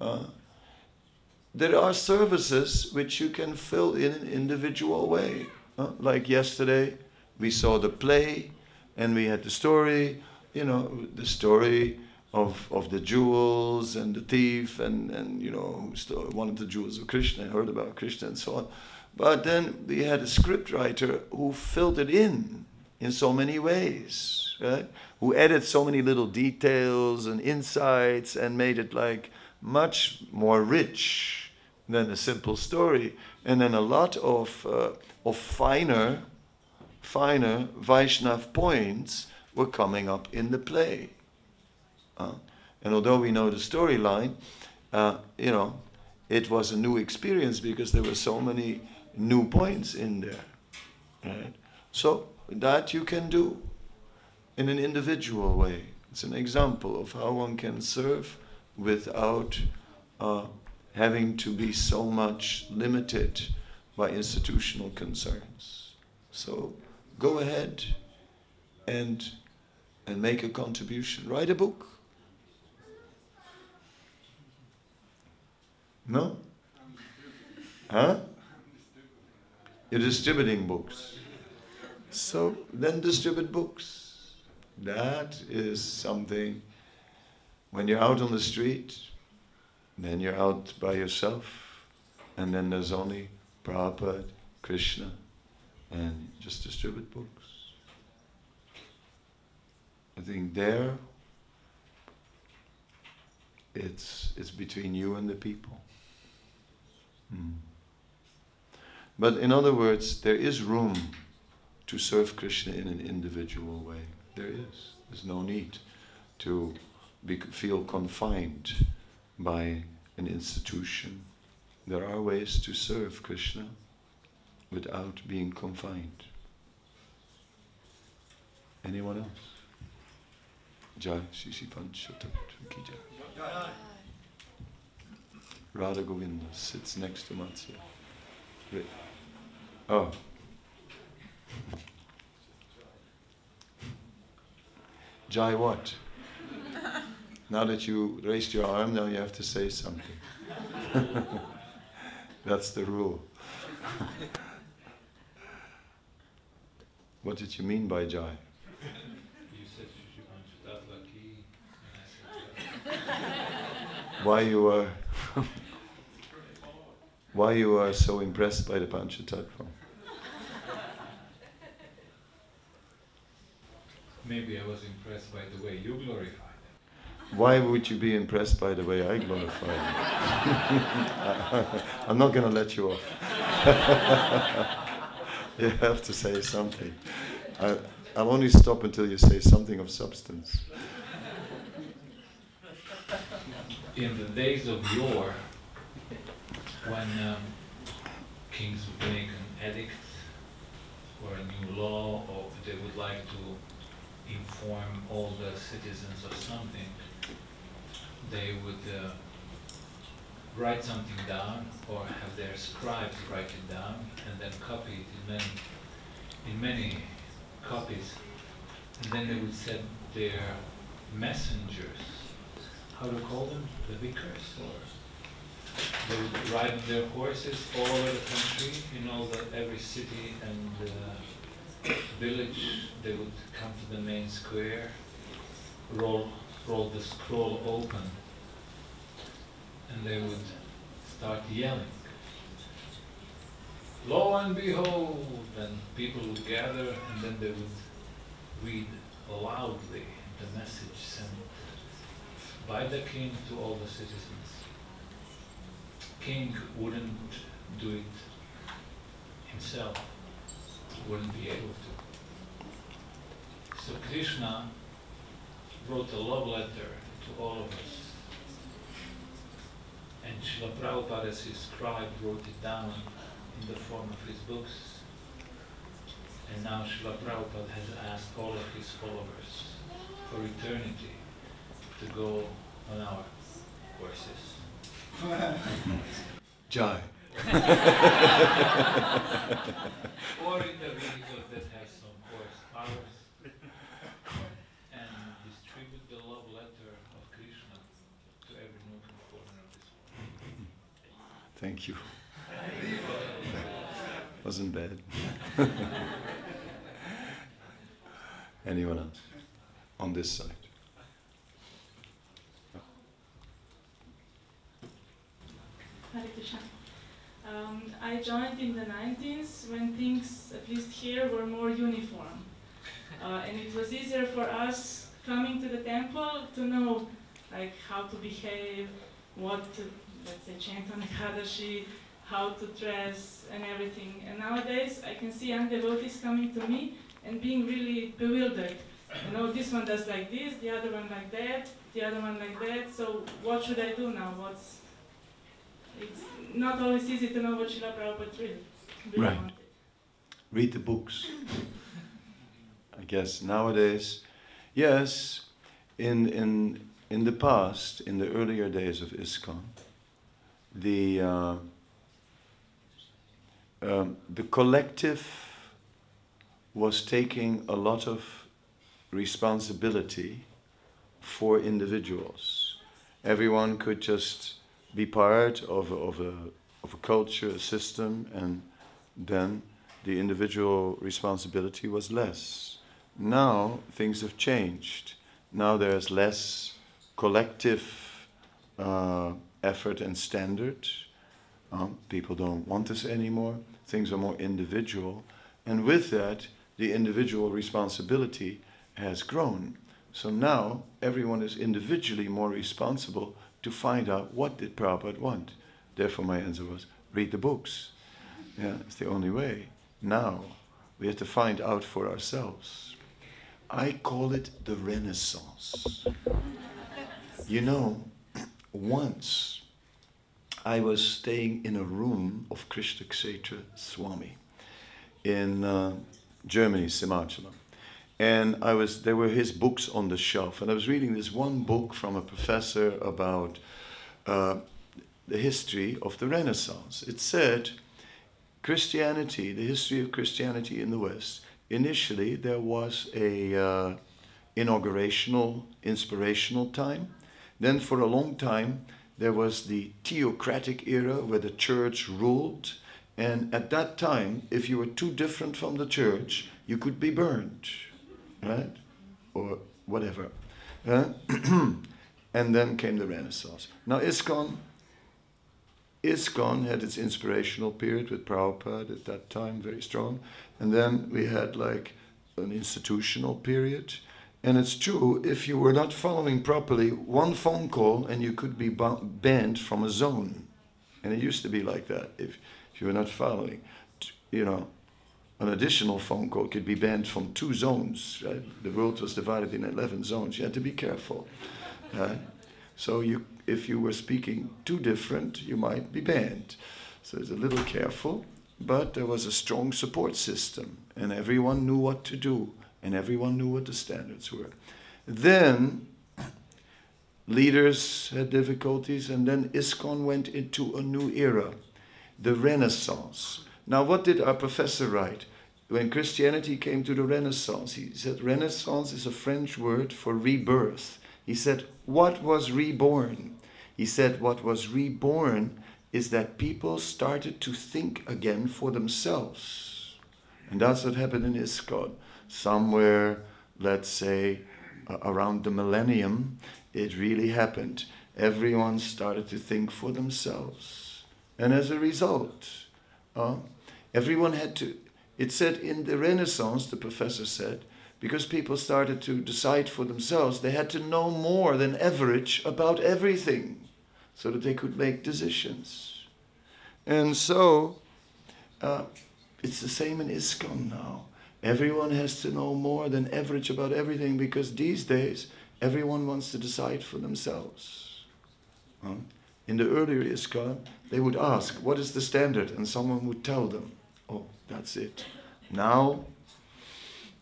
Speaker 1: Uh, there are services which you can fill in an individual way. Uh, like yesterday, we saw the play and we had the story you know, the story of, of the jewels and the thief and, and you know, one of the jewels of Krishna, I heard about Krishna and so on. But then we had a scriptwriter who filled it in in so many ways, right? Who added so many little details and insights and made it like much more rich than a simple story. And then a lot of, uh, of finer, finer Vaishnav points were coming up in the play. Uh, and although we know the storyline, uh, you know, it was a new experience because there were so many new points in there. Right? So that you can do in an individual way. It's an example of how one can serve without uh, having to be so much limited by institutional concerns. So go ahead and and make a contribution. Write a book. No? Huh? You're distributing books. So then distribute books. That is something, when you're out on the street, then you're out by yourself, and then there's only Prabhupada, Krishna, and just distribute books. I think there it's it's between you and the people. Mm. But in other words, there is room to serve Krishna in an individual way. There is. There's no need to feel confined by an institution. There are ways to serve Krishna without being confined. Anyone else? Jai ki jai. Radha Govinda sits next to Matsya. Oh. Jai what? Now that you raised your arm, now you have to say something. That's the rule. what did you mean by Jai? why you are why you are so impressed by the Panchatattva.
Speaker 5: Maybe I was impressed by the way you glorify.
Speaker 1: Why would you be impressed by the way I glorify them? I'm not going to let you off. you have to say something. I, I'll only stop until you say something of substance
Speaker 5: in the days of yore, when um, kings would make an edict or a new law, or they would like to inform all the citizens of something, they would uh, write something down or have their scribes write it down and then copy it in many, in many copies. And then they would send their messengers
Speaker 7: how to call them, the vicars, or they would ride their horses all over the country, in all the every city and uh, village. They would come to the main square, roll roll the scroll open, and they would start yelling. Lo and behold, and people would gather, and then they would read loudly the message sent by the king to all the citizens. King wouldn't do it himself, wouldn't be able to. So Krishna wrote a love letter to all of us. And Srila Prabhupada as his scribe wrote it down in the form of his books. And now Srila Prabhupada has asked all of his followers for eternity to go on our courses.
Speaker 1: Jai.
Speaker 7: or in the vehicle that has some horse powers and distribute the love letter of Krishna to every nook and corner of this world.
Speaker 1: Thank you. Wasn't bad. Anyone else? On this side.
Speaker 8: Um, I joined in the 90s when things, at least here, were more uniform. Uh, and it was easier for us coming to the temple to know like how to behave, what to, let's say, chant on Ekadashi, how to dress and everything. And nowadays I can see young devotees coming to me and being really bewildered. You know, this one does like this, the other one like that, the other one like that. So what should I do now? What's it's not always easy to know what Srila Prabhupada really, really
Speaker 1: Right.
Speaker 8: wanted.
Speaker 1: Read the books. I guess nowadays, yes, in, in, in the past, in the earlier days of ISKCON, the, uh, um, the collective was taking a lot of responsibility for individuals. Everyone could just be part of a, of a, of a culture, a system, and then the individual responsibility was less. Now things have changed. Now there's less collective uh, effort and standard. Um, people don't want this anymore. Things are more individual. And with that, the individual responsibility has grown. So now everyone is individually more responsible to find out what did Prabhupada want. Therefore my answer was, read the books. Yeah, it's the only way. Now we have to find out for ourselves. I call it the Renaissance. You know, once I was staying in a room of Krishna Kshetra Swami in uh, Germany, Simachala. And I was there were his books on the shelf, and I was reading this one book from a professor about uh, the history of the Renaissance. It said Christianity, the history of Christianity in the West. Initially, there was a uh, inaugurational, inspirational time. Then, for a long time, there was the theocratic era where the church ruled. And at that time, if you were too different from the church, you could be burned, right? Or whatever. Uh, and then came the Renaissance. Now, ISKCON, ISKCON had its inspirational period with Prabhupada at that time, very strong. And then we had like an institutional period. And it's true, if you were not following properly, one phone call and you could be banned from a zone. And it used to be like that. If, if you were not following, you know, an additional phone call could be banned from two zones. Right? The world was divided in 11 zones. You had to be careful. Right? So you, if you were speaking too different, you might be banned. So it's a little careful, but there was a strong support system, and everyone knew what to do, and everyone knew what the standards were. Then leaders had difficulties, and then ISKCON went into a new era, the Renaissance. Now, what did our professor write? When Christianity came to the Renaissance, he said Renaissance is a French word for rebirth. He said, What was reborn? He said, What was reborn is that people started to think again for themselves. And that's what happened in ISKCON. Somewhere, let's say, uh, around the millennium, it really happened. Everyone started to think for themselves. And as a result, uh, everyone had to, it said in the Renaissance, the professor said, because people started to decide for themselves, they had to know more than average about everything so that they could make decisions. And so, uh, it's the same in ISKCON now. Everyone has to know more than average about everything because these days everyone wants to decide for themselves. In the earlier ISKCON, they would ask, What is the standard? And someone would tell them, Oh, that's it. Now,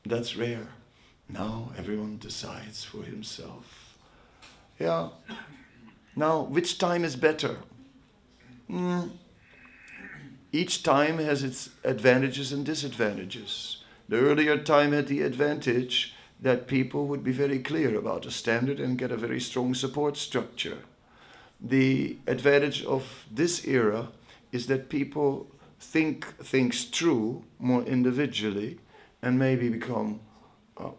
Speaker 1: that's rare. Now everyone decides for himself. Yeah. Now, which time is better? Mm. Each time has its advantages and disadvantages. The earlier time had the advantage that people would be very clear about a standard and get a very strong support structure. The advantage of this era is that people think things through more individually and maybe become, uh,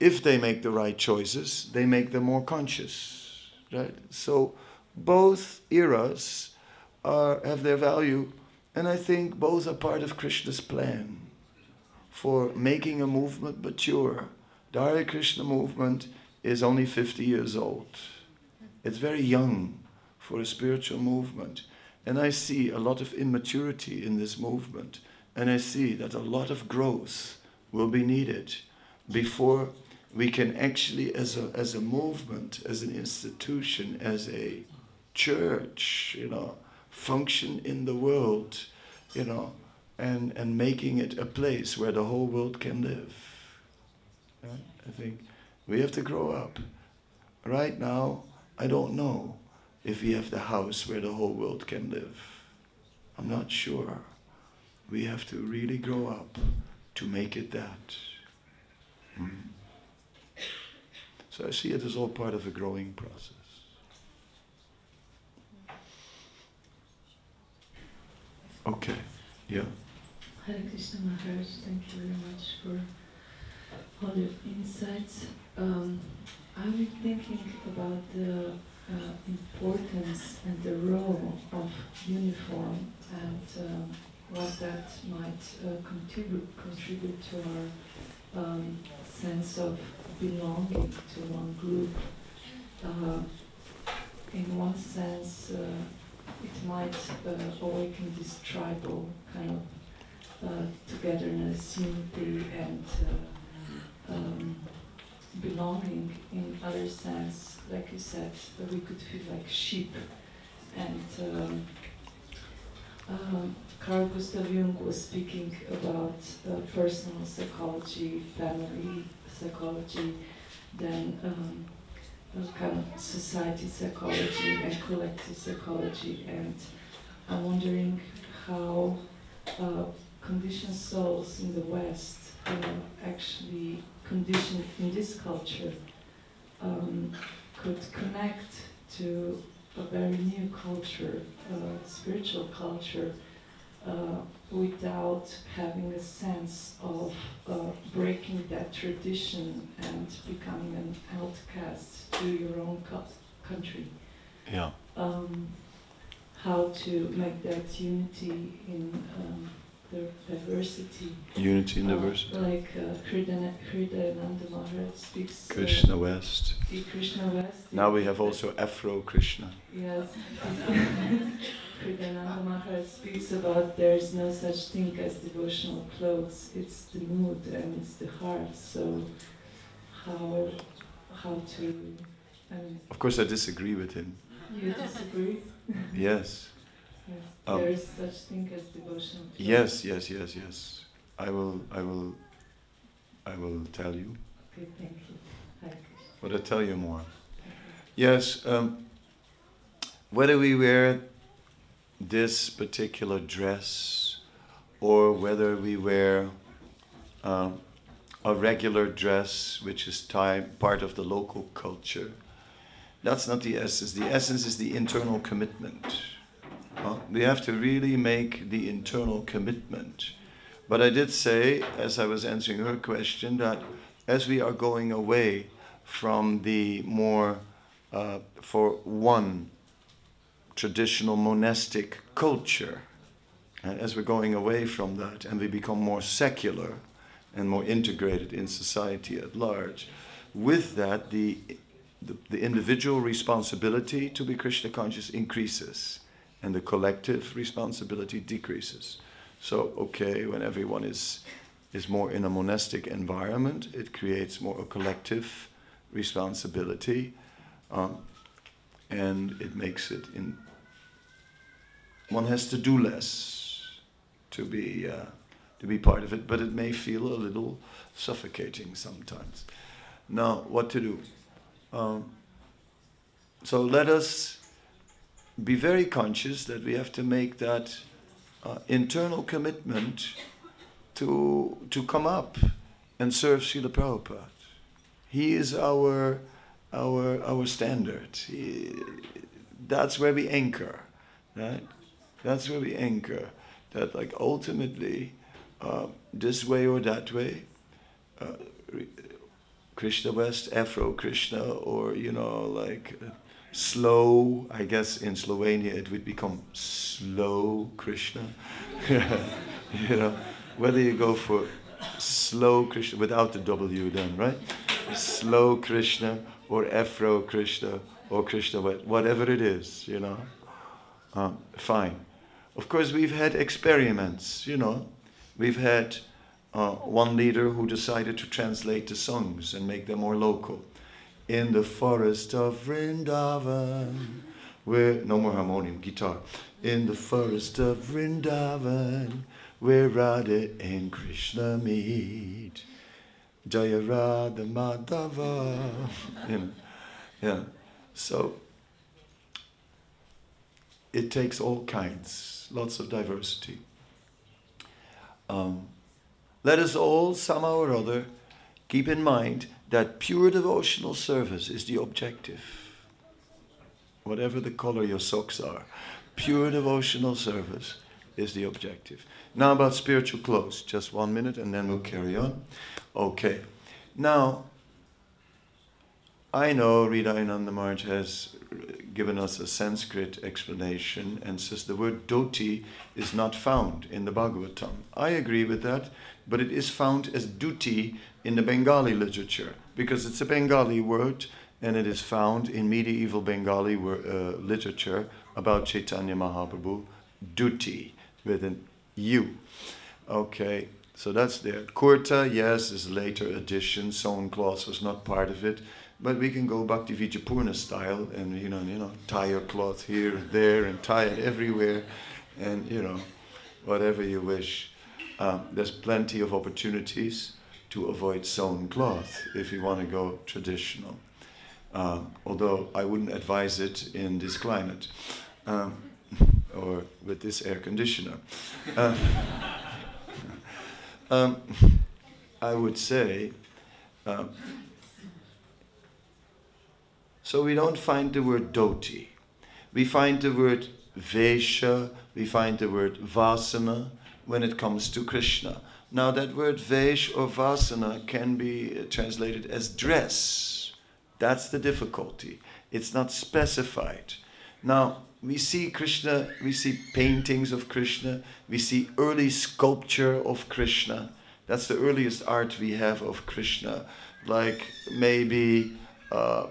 Speaker 1: if they make the right choices, they make them more conscious. Right? So both eras are, have their value, and I think both are part of Krishna's plan for making a movement mature. The Hare Krishna movement is only 50 years old. It's very young for a spiritual movement. And I see a lot of immaturity in this movement. And I see that a lot of growth will be needed before we can actually, as a, as a movement, as an institution, as a church, you know, function in the world, you know, and, and making it a place where the whole world can live. Yeah? I think we have to grow up. Right now, I don't know if we have the house where the whole world can live. I'm not sure. We have to really grow up to make it that. Mm. So I see it as all part of a growing process. Okay, yeah.
Speaker 9: Hare Krishna Maharaj, thank you very much for all your insights. Um, I'm thinking about the uh, importance and the role of uniform and um, what that might uh, contribute contribute to our um, sense of belonging to one group. Uh, in one sense, uh, it might uh, awaken this tribal kind of togetherness, unity, and um, belonging. In other sense, like you said, that we could feel like sheep. And um, um, Carl Gustav Jung was speaking about uh, personal psychology, family psychology, then um, kind of society psychology and collective psychology. And I'm wondering how uh, conditioned souls in the West uh, actually conditioned in this culture um, could connect to a very new culture, uh, spiritual culture, uh, without having a sense of uh, breaking that tradition and becoming an outcast to your own co- country.
Speaker 1: Yeah.
Speaker 9: Um, how to make that unity in um, the diversity.
Speaker 1: Unity and
Speaker 9: Uh,
Speaker 1: diversity.
Speaker 9: like uh, Hridayananda Maharaj speaks. uh,
Speaker 1: Krishna West.
Speaker 9: Krishna West.
Speaker 1: Now we have also Afro Krishna.
Speaker 9: Yes. Hridayananda Maharaj speaks about there is no such thing as devotional clothes. It's the mood and it's the heart. So how how to I mean,
Speaker 1: Of course, I disagree with him.
Speaker 9: you disagree?
Speaker 1: Yes.
Speaker 9: Yes.
Speaker 1: Um,
Speaker 9: there is such thing as clothes.
Speaker 1: Yes, yes, yes, yes. I will, I will, I will tell you.
Speaker 9: Okay, thank you.
Speaker 1: But I'll tell you more. Yes, um, whether we wear this particular dress or whether we wear um, a regular dress, which is time, part of the local culture, That's not the essence. The essence is the internal commitment. We have to really make the internal commitment. But I did say, as I was answering her question, that as we are going away from the more, uh, for one, traditional monastic culture, and as we're going away from that and we become more secular and more integrated in society at large, with that, the, the, the individual responsibility to be Krishna conscious increases and the collective responsibility decreases. So, okay, when everyone is, is more in a monastic environment, it creates more a collective responsibility um, and it makes it in. One has to do less to be, uh, to be part of it, but it may feel a little suffocating sometimes. Now, what to do? Um, so let us be very conscious that we have to make that uh, internal commitment to, to come up and serve Srila Prabhupada. He is our, our, our standard. He, that's where we anchor, right? That's where we anchor. That, like, ultimately, uh, this way or that way, uh, Krishna West, Afro Krishna, or, you know, like. Slow, I guess in Slovenia it would become slow Krishna. you know, whether you go for slow Krishna without the W then, right? Slow Krishna or Afro Krishna or Krishna, whatever it is, you know, um, fine. Of course, we've had experiments, you know. We've had uh, one leader who decided to translate the songs and make them more local in the forest of Vrindavan, where no more harmonium, guitar. In the forest of Vrindavan, where Radha and Krishna meet. Jaya Radha Madhava. You know, yeah. So it takes all kinds, lots of diversity. Um, let us all, somehow or other, keep in mind that pure devotional service is the objective. Whatever the color your socks are, pure devotional service is the objective. Now about spiritual clothes, just one minute and then we'll carry on. Okay. Now, I know Hridayananda Maharaj has given us a Sanskrit explanation and says the word dhoti is not found in the Bhagavatam. I agree with that, but it is found as duti in the Bengali literature because it's a Bengali word and it is found in medieval Bengali uh, literature about Chaitanya Mahaprabhu, duty with an U. Okay, so that's there. Kurta, yes, is later addition. Sewn cloth was not part of it. But we can go Bhakti Vijayapurna style and, you know, you know, tie your cloth here and there and tie it everywhere and, you know, whatever you wish. Um, there's plenty of opportunities to avoid sewn cloth if you want to go traditional. Um, although I wouldn't advise it in this climate um, or with this air conditioner. Uh, um, I would say, um, so we don't find the word dhoti. We find the word vesha, we find the word vasana when it comes to Krishna. Now, that word vesh or vasana can be translated as dress. That's the difficulty. It's not specified. Now, we see Krishna, we see paintings of Krishna, we see early sculpture of Krishna. That's the earliest art we have of Krishna, like maybe uh,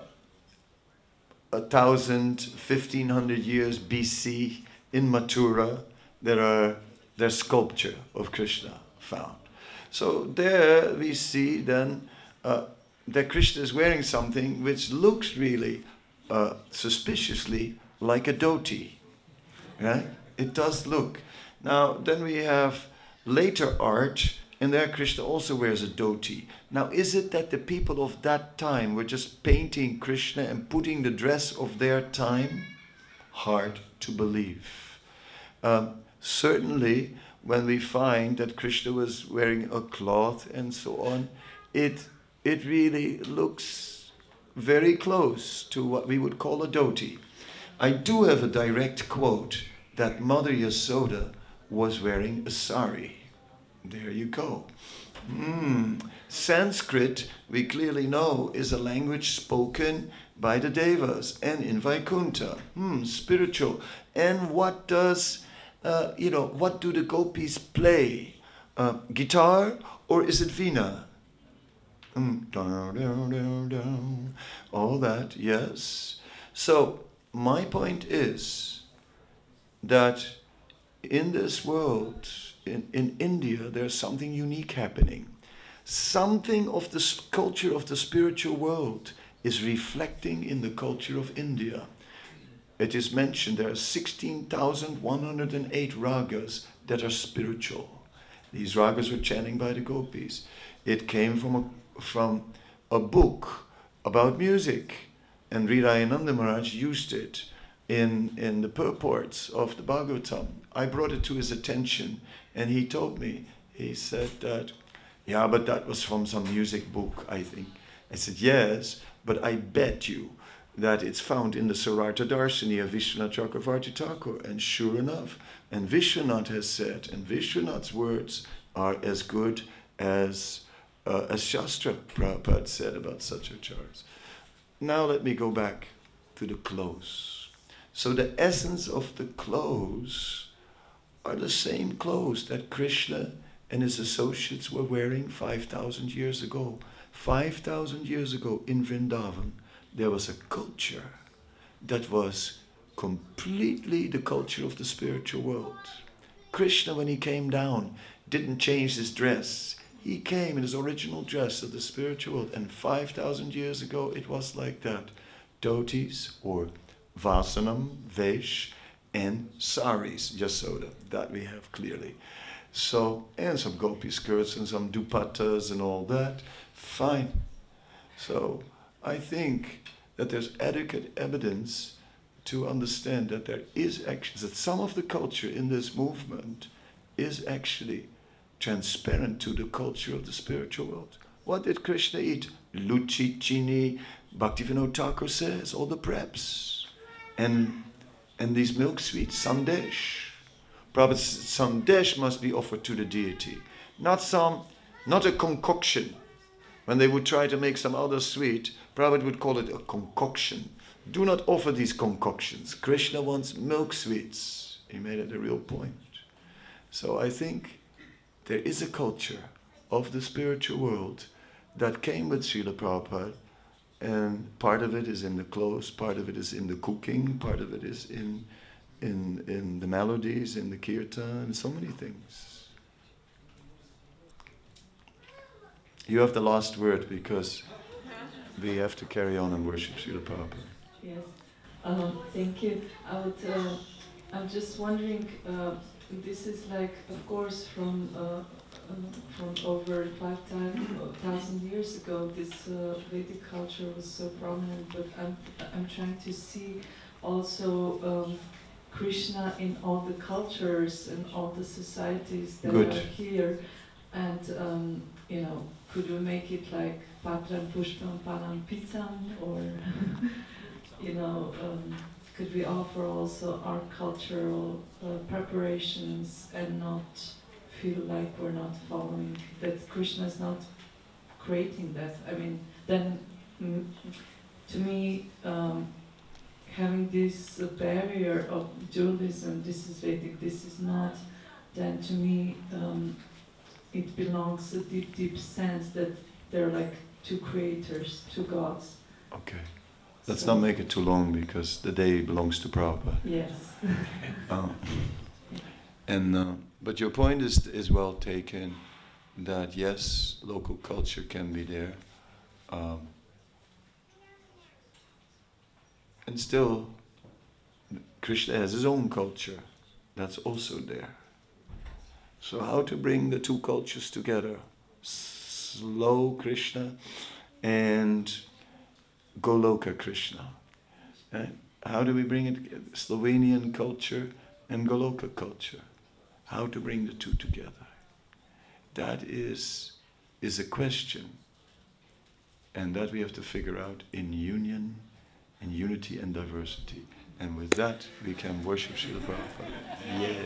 Speaker 1: a thousand, fifteen hundred years BC in Mathura. There are there's sculpture of Krishna found. So there we see then uh, that Krishna is wearing something which looks really uh, suspiciously like a dhoti. Right? It does look. Now then we have later art, and there Krishna also wears a dhoti. Now is it that the people of that time were just painting Krishna and putting the dress of their time? Hard to believe. Um, certainly when we find that Krishna was wearing a cloth and so on, it, it really looks very close to what we would call a dhoti. I do have a direct quote that Mother Yasoda was wearing a sari. There you go. Mm. Sanskrit, we clearly know, is a language spoken by the Devas and in Vaikuntha. Hmm, spiritual. And what does, uh, you know, what do the gopis play? Uh, guitar or is it Veena? Mm. All that, yes. So, my point is that in this world, in, in India, there's something unique happening. Something of the culture of the spiritual world is reflecting in the culture of India. It is mentioned there are 16,108 ragas that are spiritual. These ragas were chanting by the gopis. It came from a, from a book about music, and Hridayananda Maharaj used it in, in the purports of the Bhagavatam. I brought it to his attention, and he told me, he said that, yeah, but that was from some music book, I think. I said, yes, but I bet you that it's found in the Sarartha Darshini of Vishwanath Chakravarti Thakur. And sure enough, and Vishwanath has said, and Vishwanath's words are as good as, uh, as Shastra Prabhupada said about Satyachars. Now let me go back to the clothes. So the essence of the clothes are the same clothes that Krishna and his associates were wearing 5,000 years ago. 5,000 years ago in Vrindavan, there was a culture that was completely the culture of the spiritual world. Krishna, when he came down, didn't change his dress. He came in his original dress of the spiritual world, and 5,000 years ago it was like that. Dhotis or vasanam, vesh, and saris, yasoda, that we have clearly. So, and some gopi skirts and some dupattas and all that. Fine. So, I think that there's adequate evidence to understand that there is actually, that some of the culture in this movement is actually transparent to the culture of the spiritual world. What did Krishna eat? Luchi, chini, Bhaktivinoda Thakur says, all the preps. And, and these milk sweets, sandesh. Prabhupada sandesh must be offered to the deity. Not some, not a concoction. When they would try to make some other sweet, Prabhupada would call it a concoction. Do not offer these concoctions. Krishna wants milk sweets. He made it a real point. So I think there is a culture of the spiritual world that came with Srila Prabhupada, and part of it is in the clothes, part of it is in the cooking, part of it is in, in, in the melodies, in the kirtan, and so many things. You have the last word because we have to carry on and worship Srila Prabhupada.
Speaker 9: Yes, um, thank you. I would, uh, I'm just wondering, uh, this is like, of course, from uh, uh from over 5,000 years ago, this uh, Vedic culture was so prominent, but I'm, I'm trying to see also um, Krishna in all the cultures and all the societies that
Speaker 1: Good.
Speaker 9: are here. And, um, you know, could we make it like Patram Pushpam Panam Pizzam or, you know, um, could we offer also our cultural uh, preparations and not feel like we're not following, that Krishna is not creating that? I mean, then mm, to me, um, having this barrier of dualism, this is Vedic, this is not, then to me, um, it belongs a deep, deep sense that they're like two creators, two gods.
Speaker 1: Okay. Let's
Speaker 9: So-
Speaker 1: not make it too long because the day belongs to Prabhupada.
Speaker 9: Yes.
Speaker 1: Um, and uh, but your point is is well taken. That yes, local culture can be there, um, and still, Krishna has his own culture. That's also there. So how to bring the two cultures together? Slow Krishna and Goloka Krishna. Right? How do we bring it together? Slovenian culture and Goloka culture. How to bring the two together? That is, is a question And that we have to figure out in union, in unity and diversity. And with that, we can worship Srila Prabhupada. Yay!